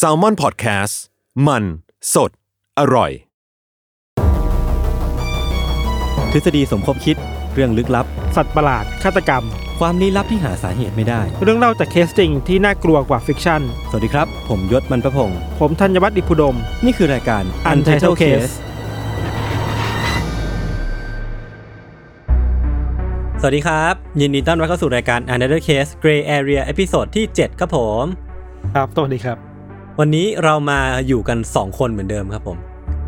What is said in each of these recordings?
s a l m o n PODCAST มัน สด อร่อย ทฤษฎีสมคบคิดเรื่องลึกลับ สัตว์ประหลาดฆาตกรรม ความลี้ลับที่หาสาเหตุไม่ได้ เรื่องเล่าจากเคสจริงที่น่ากลัวกว่า fiction สวัสดีครับ ผมยชญ์ บรรพพงศ์ผมธัญวัฒน์อิพภูดม นี่คือรายการ Untitled Case สวัสดีครับ ยินดีต้อนรับเข้าสู่รายการ Untitled Case Gray Area episode ที่ 7 ครับผม ครับสวัสดีครับ วันนี้เรามาอยู่กัน 2 คนเหมือนเดิมครับผม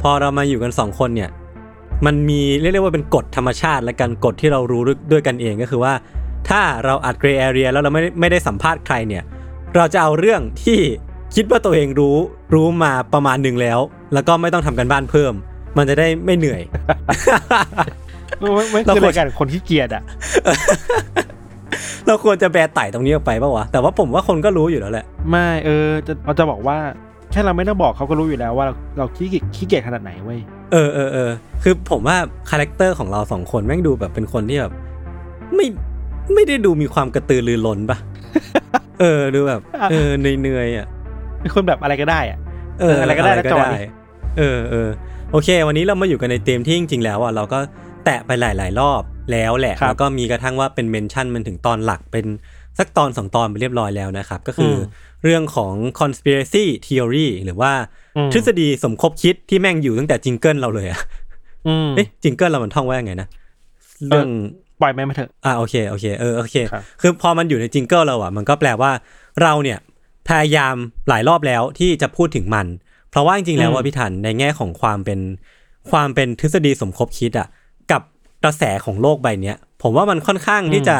พอเรามาอยู่กัน 2 คนเนี่ย มันมีเรียกได้ว่าเป็นกฎธรรมชาติและกันกฎที่เรารู้ด้วยกันเองก็คือว่า ถ้าเราอัด Gray Area แล้วเราไม่ไม่ได้สัมภาษณ์ใครเนี่ย เราจะเอาเรื่องที่คิดว่าตัวเองรู้รู้มาประมาณหนึ่งแล้ว แล้วก็ไม่ต้องทำการบ้านเพิ่ม มันจะได้ไม่เหนื่อยไม่ไม่เราคือควรรายการคนขี้เกียจอะ เราควรจะแบร์ไต่ตรงนี้ออกไปป่าวะแต่ว่าผมว่าคนก็รู้อยู่แล้วแหละ ไม่เออจะเราจะบอกว่าแค่เราไม่ต้องบอกเขาก็รู้อยู่แล้วว่าเราเราขี้เกียจขี้เกียจขนาดไหนเว้ยเออเออเออคือผมว่า character ของเราสองคนแม่งดูแบบเป็นคนที่แบบไม่ไม่ได้ดูมีความกระตือรือร้นปะเออดูแบบเออเหนื่อยๆอะเป็นคนแบบอะไรก็ได้อะเอออะไรก็ได้นะจอนี่เออเออโอเค วันนี้เรามาอยู่กันในธีมที่จริงๆแล้วอะเราก็แตะไปหลาย ๆ รอบ แล้วแหละครับแล้วก็มีกระทั่งว่าเป็น mention มันถึงตอนหลักเป็นสักตอนสองตอนไปเรียบร้อยแล้วนะครับ ก็คืออมเรื่องของ conspiracy theory หรือว่าอืมทฤษฎีสมคบคิดที่แม่งอยู่ตั้งแต่ jingle เราเลยอะอืมเอ๊ะ jingle เรามันท่องว่ายังไงนะเรื่องปล่อยแม่มาเถอะอ่าโอเคโอเคเออโอเคครับคือพอมันอยู่ใน jingle เราอะมันก็แปลว่าเราเนี่ยพยายามหลายรอบแล้วที่จะพูดถึงมัน เพราะว่าจริงๆแล้วว่าพี่ทันในแง่ของความเป็นความเป็นทฤษฎีสมคบคิดอะ กับกระแสของโลกใบเนี้ยผมว่ามันค่อนข้างที่จะ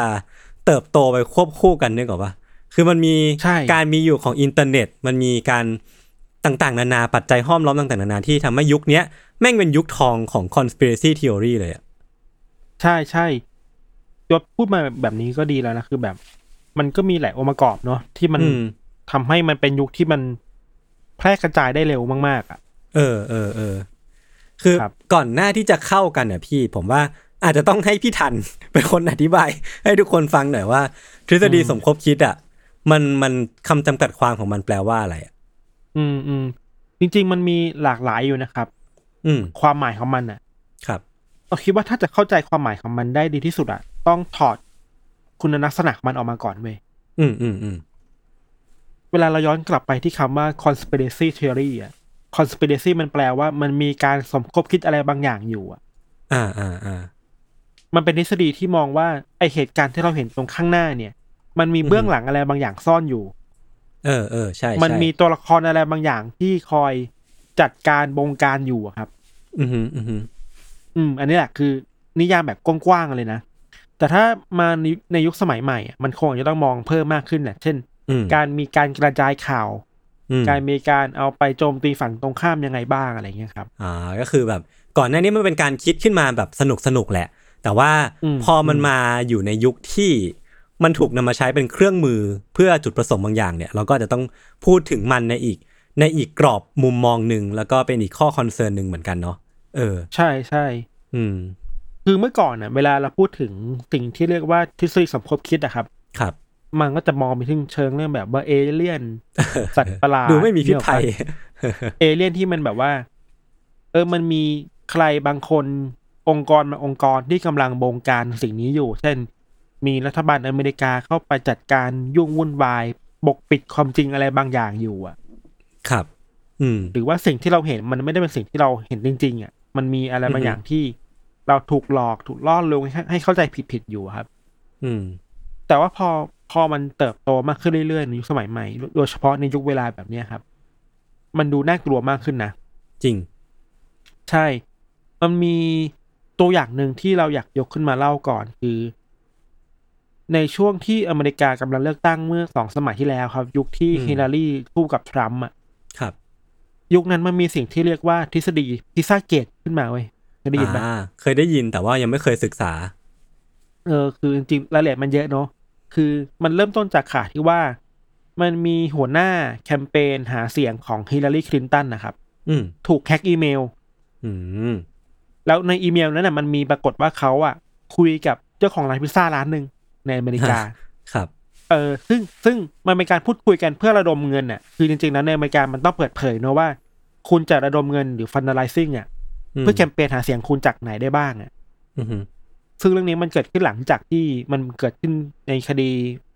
เติบโตไปควบคู่กันนึกออกปะคือมันมีใช่การมีอยู่ของอินเทอร์เน็ต มันมีการต่างๆ นานาปัจจัยห้อมล้อมต่างๆ นานาที่ทำให้ยุคเนี้ยแม่งเป็นยุคทองของ conspiracy theory เลยอะใช่ใช่ยศพูดมาแบบนี้ก็ดีแล้วนะคือแบบ มันก็มีหลายองค์ประกอบเนาะที่มันอืมทำให้มันเป็นยุคที่มันแพร่กระจายได้เร็วมาก ๆอะ เออเออเออคือครับก่อนหน้าที่จะเข้ากันเนี่ยพี่ ผมว่า อาจจะต้องให้พี่ทันเป็นคนอธิบาย ให้ทุกคนฟังหน่อยว่า ทฤษฎีสมคบคิดอะมันมันคำจำกัดความของมันแปลว่าอะไรอะอืมอืมจริง ๆ มันมีหลากหลายอยู่นะครับ อืม ความหมายของมันอะ ครับเราคิดว่าถ้าจะเข้าใจความหมายของมันได้ดีที่สุดอะต้องถอดคุณลักษณะของมันออกมาก่อนเว้ยอืมอืมอืมเวลาเราย้อนกลับไปที่คำว่า conspiracy theory อะ conspiracy มันแปลว่ามันมีการสมคบคิดอะไรบางอย่างอยู่อะอ่าอ่าอ่า มันเป็นทฤษฎีที่มองว่าไอเหตุการณ์ที่เราเห็นตรงข้างหน้าเนี่ย มันมีเบื้องหลังอะไรบางอย่างซ่อนอยู่ เออเออใช่มันใช่มีตัวละครอะไรบางอย่างที่คอยจัดการบงการอยู่อะครับอืมอืมอืมอืม อันนี้แหละคือ นิยามแบบกว้างๆเลยนะ แต่ถ้ามาในในยุคสมัยใหม่อะมันคงจะต้องมองเพิ่มมากขึ้นแหละเช่นอืมการมีการกระจายข่าวอืมการมีการเอาไปโจมตีฝั่งตรงข้ามยังไงบ้างอะไรเงี้ยครับ อ่า ก็คือแบบก่อนหน้านี้มันเป็นการคิดขึ้นมาแบบสนุกสนุกแหละ แต่ว่าอืมพอมันมาอยู่ในยุคที่มันถูกนำมาใช้เป็นเครื่องมือเพื่อจุดประสงค์บางอย่างเนี่ย เราก็จะต้องพูดถึงมันในอีก ในอีกกรอบมุมมองหนึ่งแล้วก็เป็นอีกข้อ concern หนึ่งเหมือนกันเนาะเออ ใช่ใช่อืม คือเมื่อก่อนน่ะ เวลาเราพูดถึงสิ่งที่เรียกว่าทฤษฎีสมคบคิดอะครับ ครับ มันก็จะมองไปถึงเชิงเรื่องแบบว่าเอเลี่ยนสัตว์ประหลาดดูไม่มีพิษภัยเอเลี่ยนที่มันแบบว่า เออมันมีใครบางคน องค์กรบางองค์กรที่กำลังบงการสิ่งนี้อยู่ เช่น มีรัฐบาลอเมริกาเข้าไปจัดการยุ่งวุ่นวายปกปิดความจริงอะไรบางอย่างอยู่อะครับ อืม หรือว่าสิ่งที่เราเห็นมันไม่ได้เป็นสิ่งที่เราเห็นจริง ๆ อะ มันมีอะไรบางอย่างที่เราถูกหลอกถูกล่อลวงให้ให้เข้าใจผิดๆอยู่ครับ อืม แต่ว่าพอพอมันเติบโตมากขึ้นเรื่อยๆในยุคสมัยใหม่ โดยเฉพาะในยุคเวลาแบบเนี้ยครับ มันดูน่ากลัวมากขึ้นนะ จริง ใช่ มันมี ตัวอย่างหนึ่งที่เราอยากยกขึ้นมาเล่าก่อนคือ ในช่วงที่อเมริกากำลังเลือกตั้งเมื่อสองสมัยที่แล้วครับ ยุคที่อืมฮิลลารีคู่กับทรัมป์อะครับ ยุคนั้นมันมีสิ่งที่เรียกว่าทฤษฎีพิซซ่าเกตขึ้นมาเว้ยเคยได้ยินไหมอ่าเคยได้ยินแต่ว่ายังไม่เคยศึกษา เออ คือจริงๆรายละเอียดมันเยอะเนาะคือมันเริ่มต้นจากข่าวที่ว่า มันมีหัวหน้าแคมเปญหาเสียงของฮิลลารีคลินตันนะครับ อืมถูกแฮ็กอีเมล อืม แล้วในอีเมลนั้นน่ะมันมีปรากฏว่าเขาอะ คุยกับเจ้าของร้านพิซซ่าร้านหนึ่งในอเมริกาครับ เออซึ่งซึ่งมันเป็นการพูดคุยกันเพื่อระดมเงินอะ คือจริงๆแล้วในอเมริกามันต้องเปิดเผยเนอะว่า คุณจะระดมเงินหรือ fundraising อะเพื่อแคมเปญหาเสียงคุณจากไหนได้บ้างอะอืมซึ่งเรื่องนี้มันเกิดขึ้นหลังจากที่มันเกิดขึ้นในคดี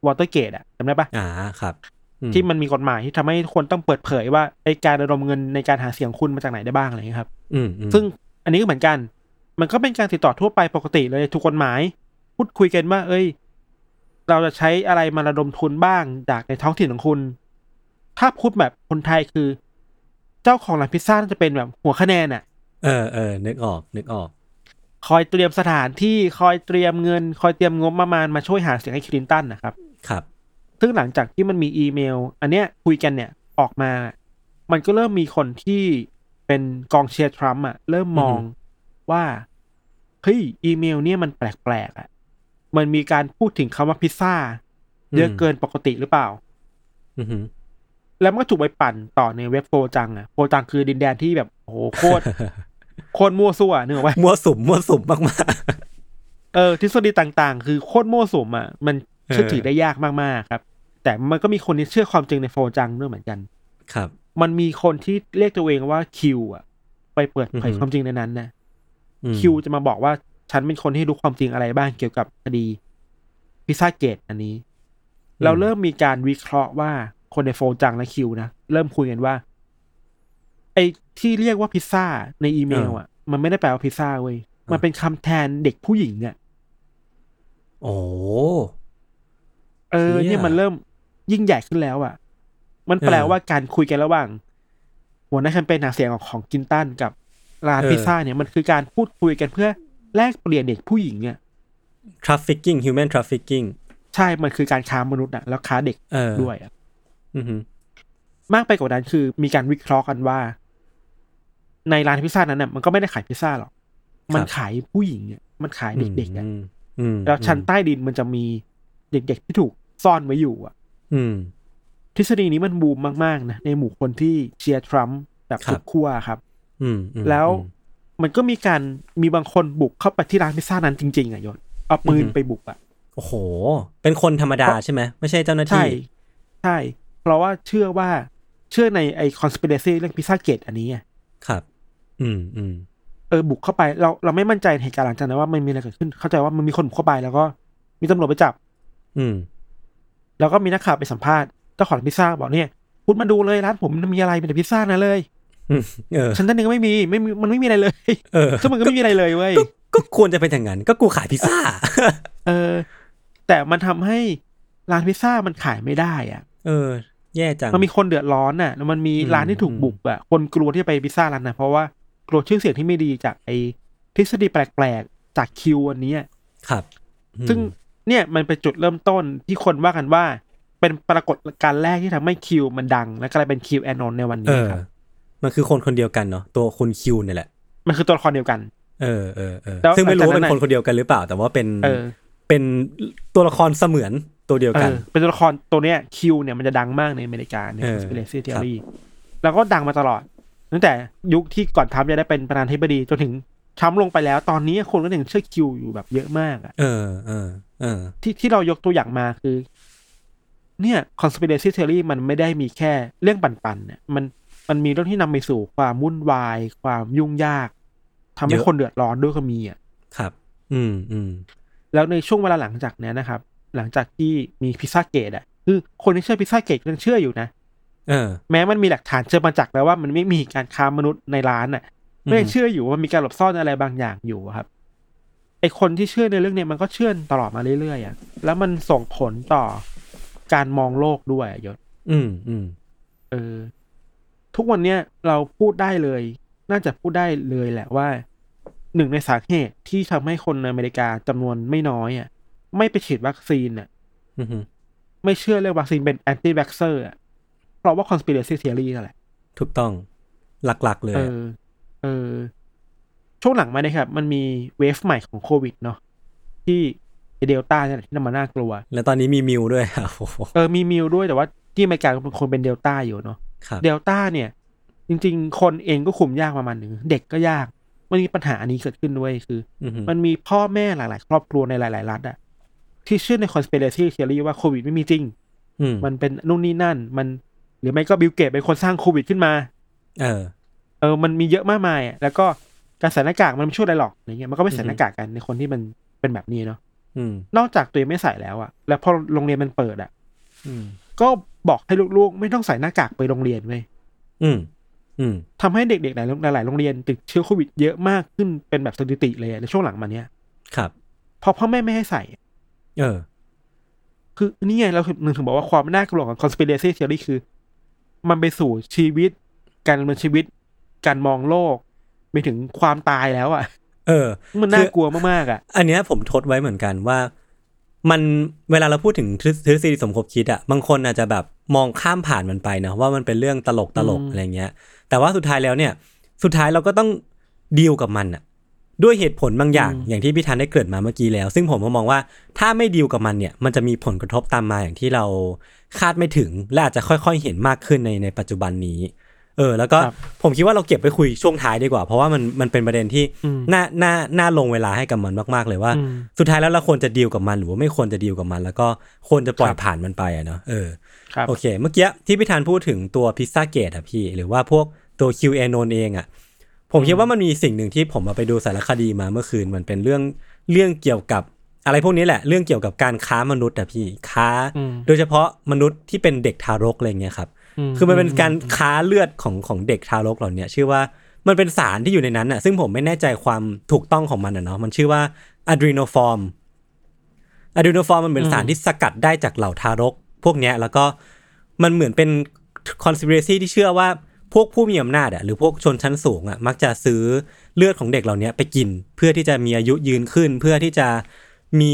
วอเตอร์เกตอะจำได้ปะอ่าครับอืที่มันมีกฎหมายที่ทำให้คนต้องเปิดเผยว่าไอการระดมเงินในการหาเสียงคุณมาจากไหนได้บ้างอะไรอย่างเงี้ยครับอืมอืมซึ่ง อันนี้ก็เหมือนกัน มันก็เป็นการติดต่อทั่วไปปกติเลยถูกกฎหมาย พูดคุยกันว่า เอ้ย เราจะใช้อะไรมาระดมทุนบ้างจากในท้องถิ่นของคุณ ถ้าพูดแบบคนไทยคือ เจ้าของร้านพิซซ่าน่าจะเป็นแบบหัวคะแนนอะเออเออนึกออกนึกออก คอยเตรียมสถานที่คอยเตรียมเงิน คอยเตรียมงบประมาณมาช่วยหาเสียงให้คลินตันนะครับ ครับ ซึ่งหลังจากที่มันมีอีเมล อันเนี้ยคุยกันเนี่ยออกมา มันก็เริ่มมีคนที่ เป็นกองเชียร์ทรัมป์อะ เริ่มมองว่าเฮ้ยอีเมลเนี่ยมันแปลกๆอะ มันมีการพูดถึงคำว่าพิซซ่า เยอะอืมเกินปกติหรือเปล่าอืมแล้วมันก็ถูกไปปั่นต่อในเว็บโฟจังอะโฟจังคือดินแดนที่แบบโอ้โหโคตรโคตรมั่วซั่วเนกอะไว้มั่วสุมมั่วสุมมากเออทฤษฎีต่างๆ คือโคตรมั่วสุมอะมันเชื่อเออถือได้ยากมากๆครับ แต่มันก็มีคนที่เชื่อความจริงในโฟจังด้วยเหมือนกันๆครับ มันมีคนที่เรียกตัวเองว่าคิวอะไปเปิดเผยอือฮึความจริงในนั้นนะอืมคิวจะมาบอกว่าฉันเป็นคนที่รู้ความจริงอะไรบ้างเกี่ยวกับคดีพิซซ่าเกตอันนี้ เราเริ่มมีการวิเคราะห์ว่าคนในโฟจังและคิวนะเริ่มคุยกันว่า ไอ้ที่เรียกว่าพิซซ่าในอีเมล อะ มันไม่ได้แปลว่าพิซซ่าเว้ยมันเป็นคำแทนเด็กผู้หญิงอะโอ้เออเชี่ยเนี่ยมันเริ่มยิ่งใหญ่ขึ้นแล้วอะ มันแปลเออว่าการคุยกันระหว่าง หัวหน้าแคมเปญหาเสียงของของกินตันกับร้านเออพิซซ่าเนี่ยมันคือการพูดคุยกันเพื่อแลกเปลี่ยนเด็กผู้หญิงอะ trafficking human trafficking ใช่ มันคือการค้ามนุษย์อะแล้วค้าเด็กเออด้วยอะอืมมากไปกว่านั้นคือมีการวิเคราะห์กันว่า ในร้านพิซซ่านั้นน่ะมันก็ไม่ได้ขายพิซซ่าหรอก มันขายผู้หญิงอะมันขายเด็กๆอะมอืมแล้วชั้นใต้ดินมันจะมีเด็กๆที่ถูกซ่อนไว้อยู่อะ อืม ทฤษฎีนี้มันบูมมากๆนะในหมู่คนที่เชียร์ทรัมป์แบบครับทุกขั้วครับ อืมอืมแล้วอืมมันก็มีการมีบางคนบุกเข้าไปที่ร้านพิซซ่านั้นจริง ๆอะยศเอาปืนอือฮึไปบุกอะโอ้โห เป็นคนธรรมดาใช่ไหมไม่ใช่เจ้าหน้าใช่ที่ใช่ เพราะว่าเชื่อว่าเชื่อในไอคอน spiracy เรื่องพิซซ่าเกตอันนี้ไงครับ อืมอืมเออบุกเข้าไปเราเราไม่มั่นใจในเหตุการณ์หลังจากนั้นว่ามันมีอะไรเกิดขึ้น เข้าใจว่ามันมีคนบุกเข้าไปแล้วก็มีตำรวจไปจับ อืม แล้วก็มีนักข่าวไปสัมภาษณ์ เจ้าของร้านพิซซ่าบอกเนี่ยคุณมาดูเลยร้านผมมันมีอะไรเป็นแต่พิซซ่านะเลยอืมเออฉันนั่นเองก็ไม่มีไม่มีมันไม่มีอะไรเลยเออซึ่งมันก็ไม่มีอะไรเลยเว้ยก็ก็ควรจะเป็นอย่างนั้น ก็กูขายพิซซ่า เออ แต่มันทำให้ร้านพิซซ่ามันขายไม่ได้อะ เออ แย่จัง มันมีคนเดือดร้อนน่ะแล้วมันมีอืมร้านที่ถูกบุกอะ คนกลัวที่จะไปพิซซ่าร้านน่ะเพราะว่ากลัวชื่อเสียงที่ไม่ดีจากไอ้ทฤษฎีแปลกๆ จากคิวอันเนี้ยครับอืมซึ่งเนี่ยมันเป็นจุดเริ่มต้นที่คนว่ากันว่า เป็นปรากฏการณ์แรกที่ทำให้คิวมันดัง และกลายเป็นคิวแอนนอนในวันเอนี้อครับมันคือคนคนเดียวกันเนาะตัวคุณคิวเนี่ยแหละ มันคือตัวละครเดียวกัน เออเออเออแล้วซึ่งไม่รู้ว่าหลังจากนั้นเป็นคนคนเดียวกันหรือเปล่า แต่ว่าเป็นเออเป็นตัวละครเสมือนตัวเดียวเอกันอเป็นตัวละครตัวเนี้ยคิวเนี่ยมันจะดังมากในอเมริกาในเออ conspiracy theory แล้วก็ดังมาตลอด ตั้งแต่ยุคที่ก่อนทรัมป์จะได้เป็นประธานาธิบดีจนถึงทรัมป์ลงไปแล้ว ตอนนี้คนก็ยังเชื่อคิวอยู่แบบเยอะมากอะเออเออเออที่ที่เรายกตัวอย่างมาคือ เนี่ย conspiracy theory มันไม่ได้มีแค่เรื่องปั่นๆเนี่ยมันมันมีเรื่องที่นำไปสู่ความวุ่นวาย ความยุ่งยากทำให้เยอะคนเดือดร้อนด้วยก็มีอะครับ อืมอืมแล้วในช่วงเวลาหลังจากเนี้ยนะครับ หลังจากที่มีพิซซ่าเกตอะคือคนที่เชื่อพิซซ่าเกตก็ยังเชื่ออยู่นะเออ แม้มันมีหลักฐานเชิงประจักษ์แล้วว่ามันไม่มีการค้ามนุษย์ในร้านอะก็ยังเชื่ออยู่ว่ามีการหลบซ่อนอะไรบางอย่างอยู่อะครับไอคนที่เชื่อในเรื่องเนี้ยมันก็เชื่อตลอดมาเรื่อยๆอะแล้วมันส่งผลต่อ การมองโลกด้วยอะยศ อืมอืมเออ ทุกวันเนี้ยเราพูดได้เลย น่าจะพูดได้เลยแหละว่า หนึ่งในสาเหตุที่ทำให้คนในอเมริกาจำนวนไม่น้อยอะ ไม่ไปฉีดวัคซีนอะอือฮึไม่เชื่อเรื่องวัคซีนเป็นแอนตี้ a x เซอร์อะเพราะว่า conspiracy theory นั่นแหละ ถูกต้องหลักๆ เลย เออะอเออ ช่วงหลังมาเนี่ยครับ มันมีwave ใหม่ของโควิดเนาะที่ เดลต้าเนี่ยแหละที่มันน่ากลัว แล้วตอนนี้มีมิวด้วยอะโอ้โหเออมีมิวด้วยแต่ว่าที่อเมริกาเป็นคนเป็นเดลต้าอยู่เนาะครับเดลต้าเนี่ย จริง ๆ คนเองก็คุมยากประมาณหนึ่งเด็กก็ยากมันมีปัญหาอันนี้เกิดขึ้นด้วยคืออือฮึมันมีพ่อแม่หลาย ๆ ครอบครัวในหลาย ๆ รัฐอะที่เชื่อใน conspiracy theory ว่าโควิดไม่มีจริงอืมมันเป็นนู่นนี่นั่น มันหรือไม่ก็บิลเกตเป็นคนสร้างโควิดขึ้นมา เออ เออ มันมีเยอะมากมายอะแล้วก็การใส่หน้ากากมันไม่ช่วยอะไรหรอกอะไรเงี้ยมันก็ไม่ใส่อือฮึหน้ากากกันในคนที่มันเป็นแบบนี้เนาะอืม นอกจากตัวเองไม่ใส่แล้วอะแล้วพอโรงเรียนมันเปิดอะอืมก็บอกให้ลูกๆ ไม่ต้องใส่หน้ากากไปโรงเรียนเว้ยอืมอืมทำให้เด็กๆหลายโรงหลายๆโรงเรียนติดเชื้อโควิดเยอะมากขึ้นเป็นแบบสถิติเลยอะในช่วงหลังมาเนี้ยครับเพราะพ่อแม่ไม่ให้ใส่ เออ คือนี่ไงเราถึงถึงบอกว่าความน่ากลัวของ conspiracy theory คือ มันไปสู่ชีวิต การดำเนินชีวิต การมองโลก ไปถึงความตายแล้วอะ่ะ เออ มันน่ากลัวมากๆอะ่ะ อันเนี้ยผมทดไว้เหมือนกันว่า มันเวลาเราพูดถึงทฤทฤษฎีสมคบคิดอะบางคนอาจจะแบบมองข้ามผ่านมันไปนะว่ามันเป็นเรื่องตลกตลกอืมอะไรเงี้ย แต่ว่าสุดท้ายแล้วเนี่ย สุดท้ายเราก็ต้องดีลกับมันอะด้วยเหตุผลบางอย่างอย่างที่พี่ธันได้เกริดมาเมื่อกี้แล้ว ซึ่งผมก็มองว่าถ้าไม่ดีลกับมันเนี่ย มันจะมีผลกระทบตามมาอย่างที่เราคาดไม่ถึงและอาจจะค่อย ๆ เห็นมากขึ้นในในปัจจุบันนี้ เออแล้วก็ครับผมคิดว่าเราเก็บไปคุยช่วงท้ายดีกว่า เพราะว่ามันมันเป็นประเด็นที่อืมน่าน่าน่าลงเวลาให้กับมันมาก ๆ เลยว่าอืมสุดท้ายแล้วเราควรจะดีลกับมัน หรือว่าไม่ควรจะดีลกับมัน แล้วก็ควรจะปล่อยครับผ่านมันไปอะเนาะเออครับโอเค เมื่อกี้ที่พี่ธานพูดถึงตัวพิซซ่าเกตอะพี่ หรือว่าพวกตัว QA โนนเองอะผมคิดว่ามันมีสิ่งหนึ่งที่ผมมาไปดูสารคดีมาเมื่อคืนมันเป็นเรื่องเรื่องเกี่ยวกับอะไรพวกนี้แหละเรื่องเกี่ยวกับการค้ามนุษย์อะพี่ค้าอืมโดยเฉพาะมนุษย์ที่เป็นเด็กทารกอะไรเงี้ยครับ คือมันเป็นการค้าเลือดของของเด็กทารกเหล่าเนี้ยชื่อว่ามันเป็นสารที่อยู่ในนั้นอะ ซึ่งผมไม่แน่ใจความถูกต้องของมันอะเนาะมันชื่อว่า adrenochrome adrenochrome มันเป็นสารที่สกัดได้จากเหล่าทารก พวกเนี้ยแล้วก็มันเหมือนเป็นคอน spiracy ที่เชื่อว่าพวกผู้มีอำนาจอะหรือพวกชนชั้นสูงอะมักจะซื้อเลือดของเด็กเหล่านี้ไปกิน เพื่อที่จะมีอายุยืนขึ้น เพื่อที่จะมี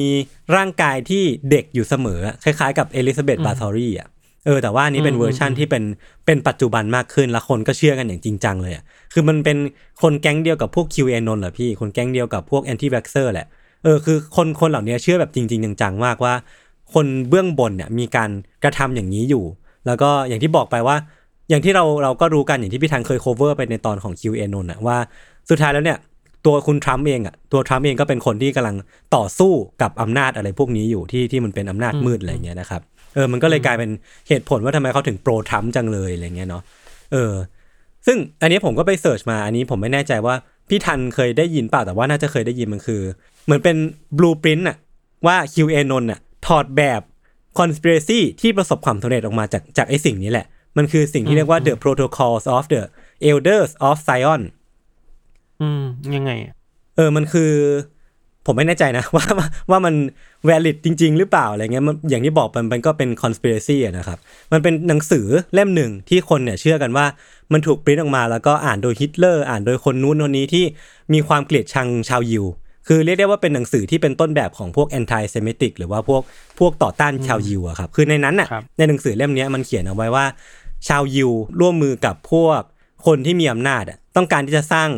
ร่างกายที่เด็กอยู่เสมออะคล้ายๆกับเอลิซาเบธบาทอรี่อะ เออแต่ว่าอันนี้เป็นเวอร์ชั่นที่เป็นเป็นปัจจุบันมากขึ้น แล้วคนก็เชื่อกันอย่างจริงจังเลยอะคือมันเป็นคนแก๊งเดียวกับพวก QA นนท์เหรอพี่ คนแก๊งเดียวกับพวก anti vaxxer แหละเออคือคนคนเหล่านี้เชื่อแบบจริง ๆ จังๆมากว่า คนเบื้องบนเนี่ยมีการกระทำอย่างนี้อยู่ แล้วก็อย่างที่บอกไปว่า อย่างที่เราเราก็รู้กันอย่างที่พี่ธันเคย cover ไปในตอนของ QA นนท์อะว่าสุดท้ายแล้วเนี่ยตัวคุณทรัมป์เองอะตัวทรัมป์เองก็เป็นคนที่กำลังต่อสู้กับอำนาจอะไรพวกนี้อยู่ที่ที่มันเป็นอำนาจมืดอะไรเงี้ยนะครับ เออมันก็เลยกลายเป็นเหตุผลว่าทำไมเขาถึงโปรทรัมป์จังเลยอะไรเงี้ยเนาะเออ ซึ่งอันนี้ผมก็ไปเสิร์ชมาอันนี้ผมไม่แน่ใจว่าพี่ทันเคยได้ยินเปล่าแต่ว่าน่าจะเคยได้ยินมันคือ เหมือนเป็นบลูปรินต์อะว่า QA นนท์อะถอดแบบ conspiracy ที่ประสบความสำเร็จออกมาจากจากไอ้สิ่งนี้แหละ มันคือสิ่งที่เรียกว่า the protocols of the elders of Zion อืม ยังไงอะเออ มันคือ ผมไม่แน่ใจนะว่าว่ามัน valid จริง ๆ หรือเปล่าอะไรเงี้ยมันอย่างที่บอกมันมันก็เป็น conspiracy อะนะครับ มันเป็นหนังสือเล่มหนึ่งที่คนเนี่ยเชื่อกันว่ามันถูกปริ้นออกมาแล้วก็อ่านโดยฮิตเลอร์อ่านโดยคนนู้นคนนี้ที่มีความเกลียดชังชาวยิว คือเรียกได้ว่าเป็นหนังสือที่เป็นต้นแบบของพวก anti semitic หรือว่าพวกพวกต่อต้านชาวยิวอะครับคือในนั้นน่ะครับในหนังสือเล่มเนี้ยมันเขียนเอาไว้ว่า ชาวยิวร่วมมือกับพวกคนที่มีอำนาจอะต้องการที่จะสร้าง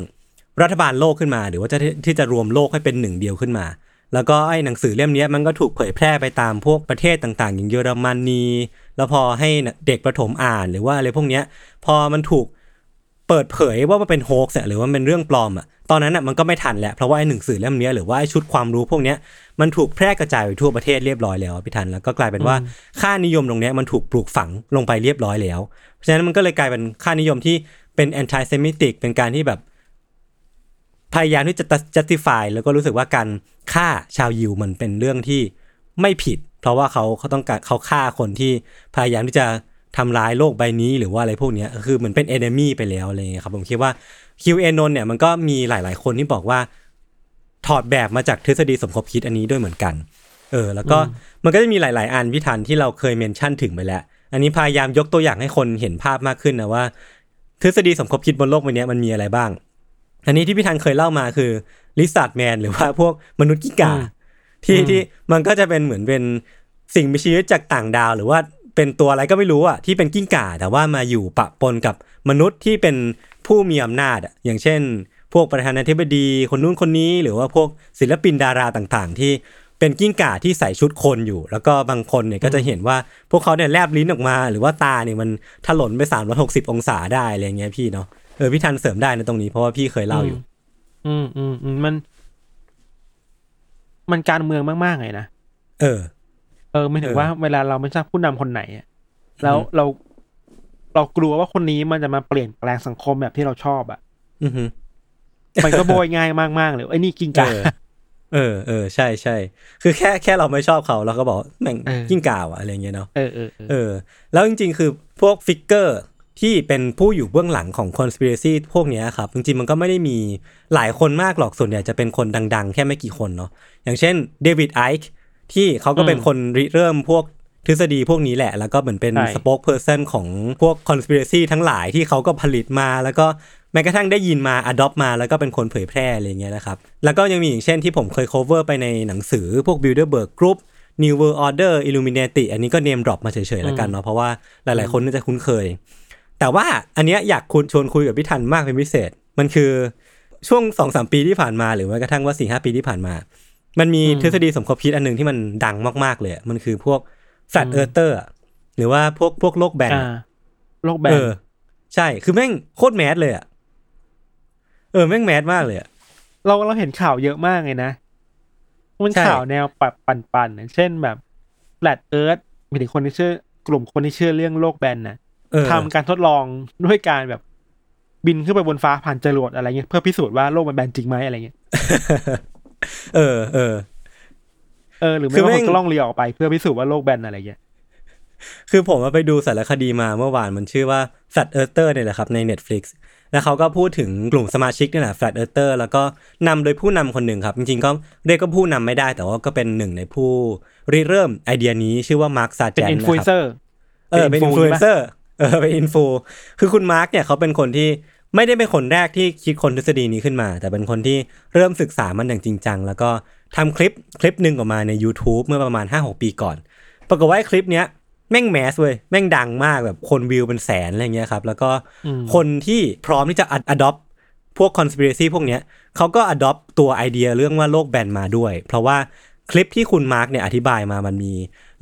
รัฐบาลโลกขึ้นมา หรือว่าจะที่จะรวมโลกให้เป็นหนึ่งเดียวขึ้นมา แล้วก็ไอ้หนังสือเล่มนี้มันก็ถูกเผยแพร่ไปตามพวกประเทศต่างๆ อย่างเยอรมนี แล้วพอให้เด็กประถมอ่านหรือว่าอะไรพวกเนี้ยพอมันถูกเปิดเผยว่ามันเป็นโฮกส์หรือว่ามันเป็นเรื่องปลอมอะตอนนั้นอะมันก็ไม่ทันแหล้วเพราะว่าไอ้หนังสือเล่มนี้หรือว่าไอ้ชุดความรู้พวกเนี้ยมันถูกแพร่กระจายไปทั่วประเทศเรียบร้อยแล้วพี่ทันแล้วก็กลายเป็นว่าค่านิยมตรงเนี้ยมันถูกปลูกฝังลงไปเรียบร้อยแล้ว เพราะฉะนั้นมันก็เลยกลายเป็นค่านิยมที่เป็น anti semitic เป็นการที่แบบ พยายามที่จะ justify แล้วก็รู้สึกว่าการฆ่าชาวยิวมันเป็นเรื่องที่ไม่ผิด เพราะว่าเขาเขาต้องการเขาฆ่าคนที่พยายามที่จะทำร้ายโลกใบนี้หรือว่าอะไรพวกเนี้ยคือเหมือนเป็น enemy ไปแล้วอะไรเงี้ยครับผมคิดว่า QAnon เนี่ยมันก็มีหลาย ๆ คนที่บอกว่า ถอดแบบมาจากทฤษฎีสมคบคิดอันนี้ด้วยเหมือนกัน เออ แล้วก็มันก็จะมีหลาย ๆ อันพี่ธันที่เราเคย mention ถึงไปแล้ว อันนี้พยายามยกตัวอย่างให้คนเห็นภาพมากขึ้นนะว่า ทฤษฎีสมคบคิดบนโลกใบนี้มันมีอะไรบ้าง อันนี้ที่พี่ธันเคยเล่ามาคือ lizard man หรือว่าพวกมนุษย์กิ้งก่าอืมที่อืมที่มันก็จะเป็นเหมือนเป็นสิ่งมีชีวิตจากต่างดาวหรือว่าเป็นตัวอะไรก็ไม่รู้อะที่เป็นกิ้งก่าแต่ว่ามาอยู่ปะปนกับมนุษย์ที่เป็นผู้มีอำนาจอะอย่างเช่น พวกประธานาธิบดีคนนู้นคนนี้ หรือว่าพวกศิลปินดาราต่างๆ ที่เป็นกิ้งก่าที่ใส่ชุดคนอยู่ แล้วก็บางคนเนี่ยก็จะเห็นว่าพวกเขาเนี่ยแลบลิ้นออกมา หรือว่าตาเนี่ยมันถลนไป 360 องศาได้อะไรเงี้ยพี่เนาะ เออพี่ทันเสริมได้นะตรงนี้เพราะว่าพี่เคยเล่าอยู่ อืมอืมอืมมัน มันการเมืองมากๆเลยนะเออ เออไม่ถึงเออว่าเวลาเราไม่ทราบผู้นำคนไหนอะแล้วอือฮึเราเรากลัวว่าคนนี้มันจะมาเปลี่ยนแปลงสังคมแบบที่เราชอบอะอือฮึมันก็โบยง่ายมากๆเลยไอ้ยนี่กินกาเออเออเออใช่ใช่คือแค่แค่เราไม่ชอบเขาเราก็บอกว่าแม่งเออกิ้งก่าวอะอะไรเงี้ยเนาะเออเออเออเออแล้วจริง ๆ คือพวกฟิกเกอร์ ที่เป็นผู้อยู่เบื้องหลังของ conspiracy พวกเนี้ยครับ จริงๆ มันก็ไม่ได้มีหลายคนมากหรอกส่วนใหญ่จะเป็นคนดัง ๆ แค่ไม่กี่คนเนาะอย่างเช่นเดวิดไอค์ที่เขาก็เป็นคนริเริ่มพวกทฤษฎีพวกนี้แหละ แล้วก็เหมือนเป็นใช่ spokesperson ของพวก conspiracy ทั้งหลายที่เขาก็ผลิตมา แล้วก็แม้กระทั่งได้ยินมา adopt มา แล้วก็เป็นคนเผยแพร่อะไรเงี้ยนะครับ แล้วก็ยังมีอย่างเช่นที่ผมเคย cover ไปในหนังสือพวก Bilderberg Group New World Order Illuminati อันนี้ก็ name drop มาเฉยๆแล้วกันเนาะเพราะว่าหลายๆคนน่าจะคุ้นเคย แต่ว่าอันเนี้ยอยากคุณชวนคุยกับพี่ทันมากเป็นพิเศษ มันคือช่วงสองสามปีที่ผ่านมาหรือแม้กระทั่งว่าสี่ห้าปีที่ผ่านมา มันมีทฤษฎีสมคบคิดอันหนึ่งที่มันดังมากๆเลยอะมันคือพวก flat earther อะหรือว่าพวกพวกโลกแบนอ่าอะโลกแบเอนอใช่คือแม่งโคตรแมสเลยอะเออแม่งแมสมากเลยอะเราเราเห็นข่าวเยอะมากเลยนะมันใช่ข่าวแนวปับปั่นๆนะเช่นแบบ flat earth มีถึงคนที่เชื่อกลุ่มคนที่เชื่อเรื่องโลกแบนนะเออ ทำการทดลองด้วยการแบบบินขึ้นไปบนฟ้าผ่านจรวดอะไรเงี้ยเพื่อพิสูจน์ว่าโลกมันแบนจริงไหมอะไรเงี้ยเออเออเออหรือคืไม่อก็แม่คงนก็ล่องเรือออกไปเพื่อพิสูจน์ว่าโลกแบนอะไรเงี้ยคือผมมาไปดูสารคดีมาเมื่อวานมันชื่อว่า Flat Earther เนี่ยแหละครับใน Netflix แล้วเขาก็พูดถึงกลุ่มสมาชิกนี่แหละ Flat Earther แล้วก็นำโดยผู้นำคนหนึ่งครับ จริงๆก็เรียกก็ผู้นำไม่ได้ แต่ว่าก็เป็นหนึ่งในผู้ริเริ่มไอเดียนี้ชื่อว่ามาร์คซาเป็นแจนอินนะฟลูคเอนรับเซอร์เออเป็นเป็นอินฟลูเอน influencer เซอร์ เออเป็นอินฟลูคือคุณมาร์กเนี่ยเขาเป็นคนที่ไม่ได้เป็นคนแรกที่คิดคนทฤษฎีนี้ขึ้นมา แต่เป็นคนที่เริ่มศึกษามันอย่างจริงจัง แล้วก็ทำคลิปคลิปหนึ่งออกมาใน YouTube เมื่อประมาณ 5-6 ปีก่อน ปรากฏว่าไอ้คลิปเนี้ยแม่ง mass เว้ยแม่งดังมากแบบคนวิวเป็นแสนอะไรเงี้ยครับ แล้วก็อืมคนที่พร้อมที่จะ adopt พวก conspiracy พวกเนี้ยเขาก็ adopt ตัวไอเดียเรื่องว่าโลกแบนมาด้วย เพราะว่า คลิปที่คุณมาร์กเนี่ยอธิบายมามันมี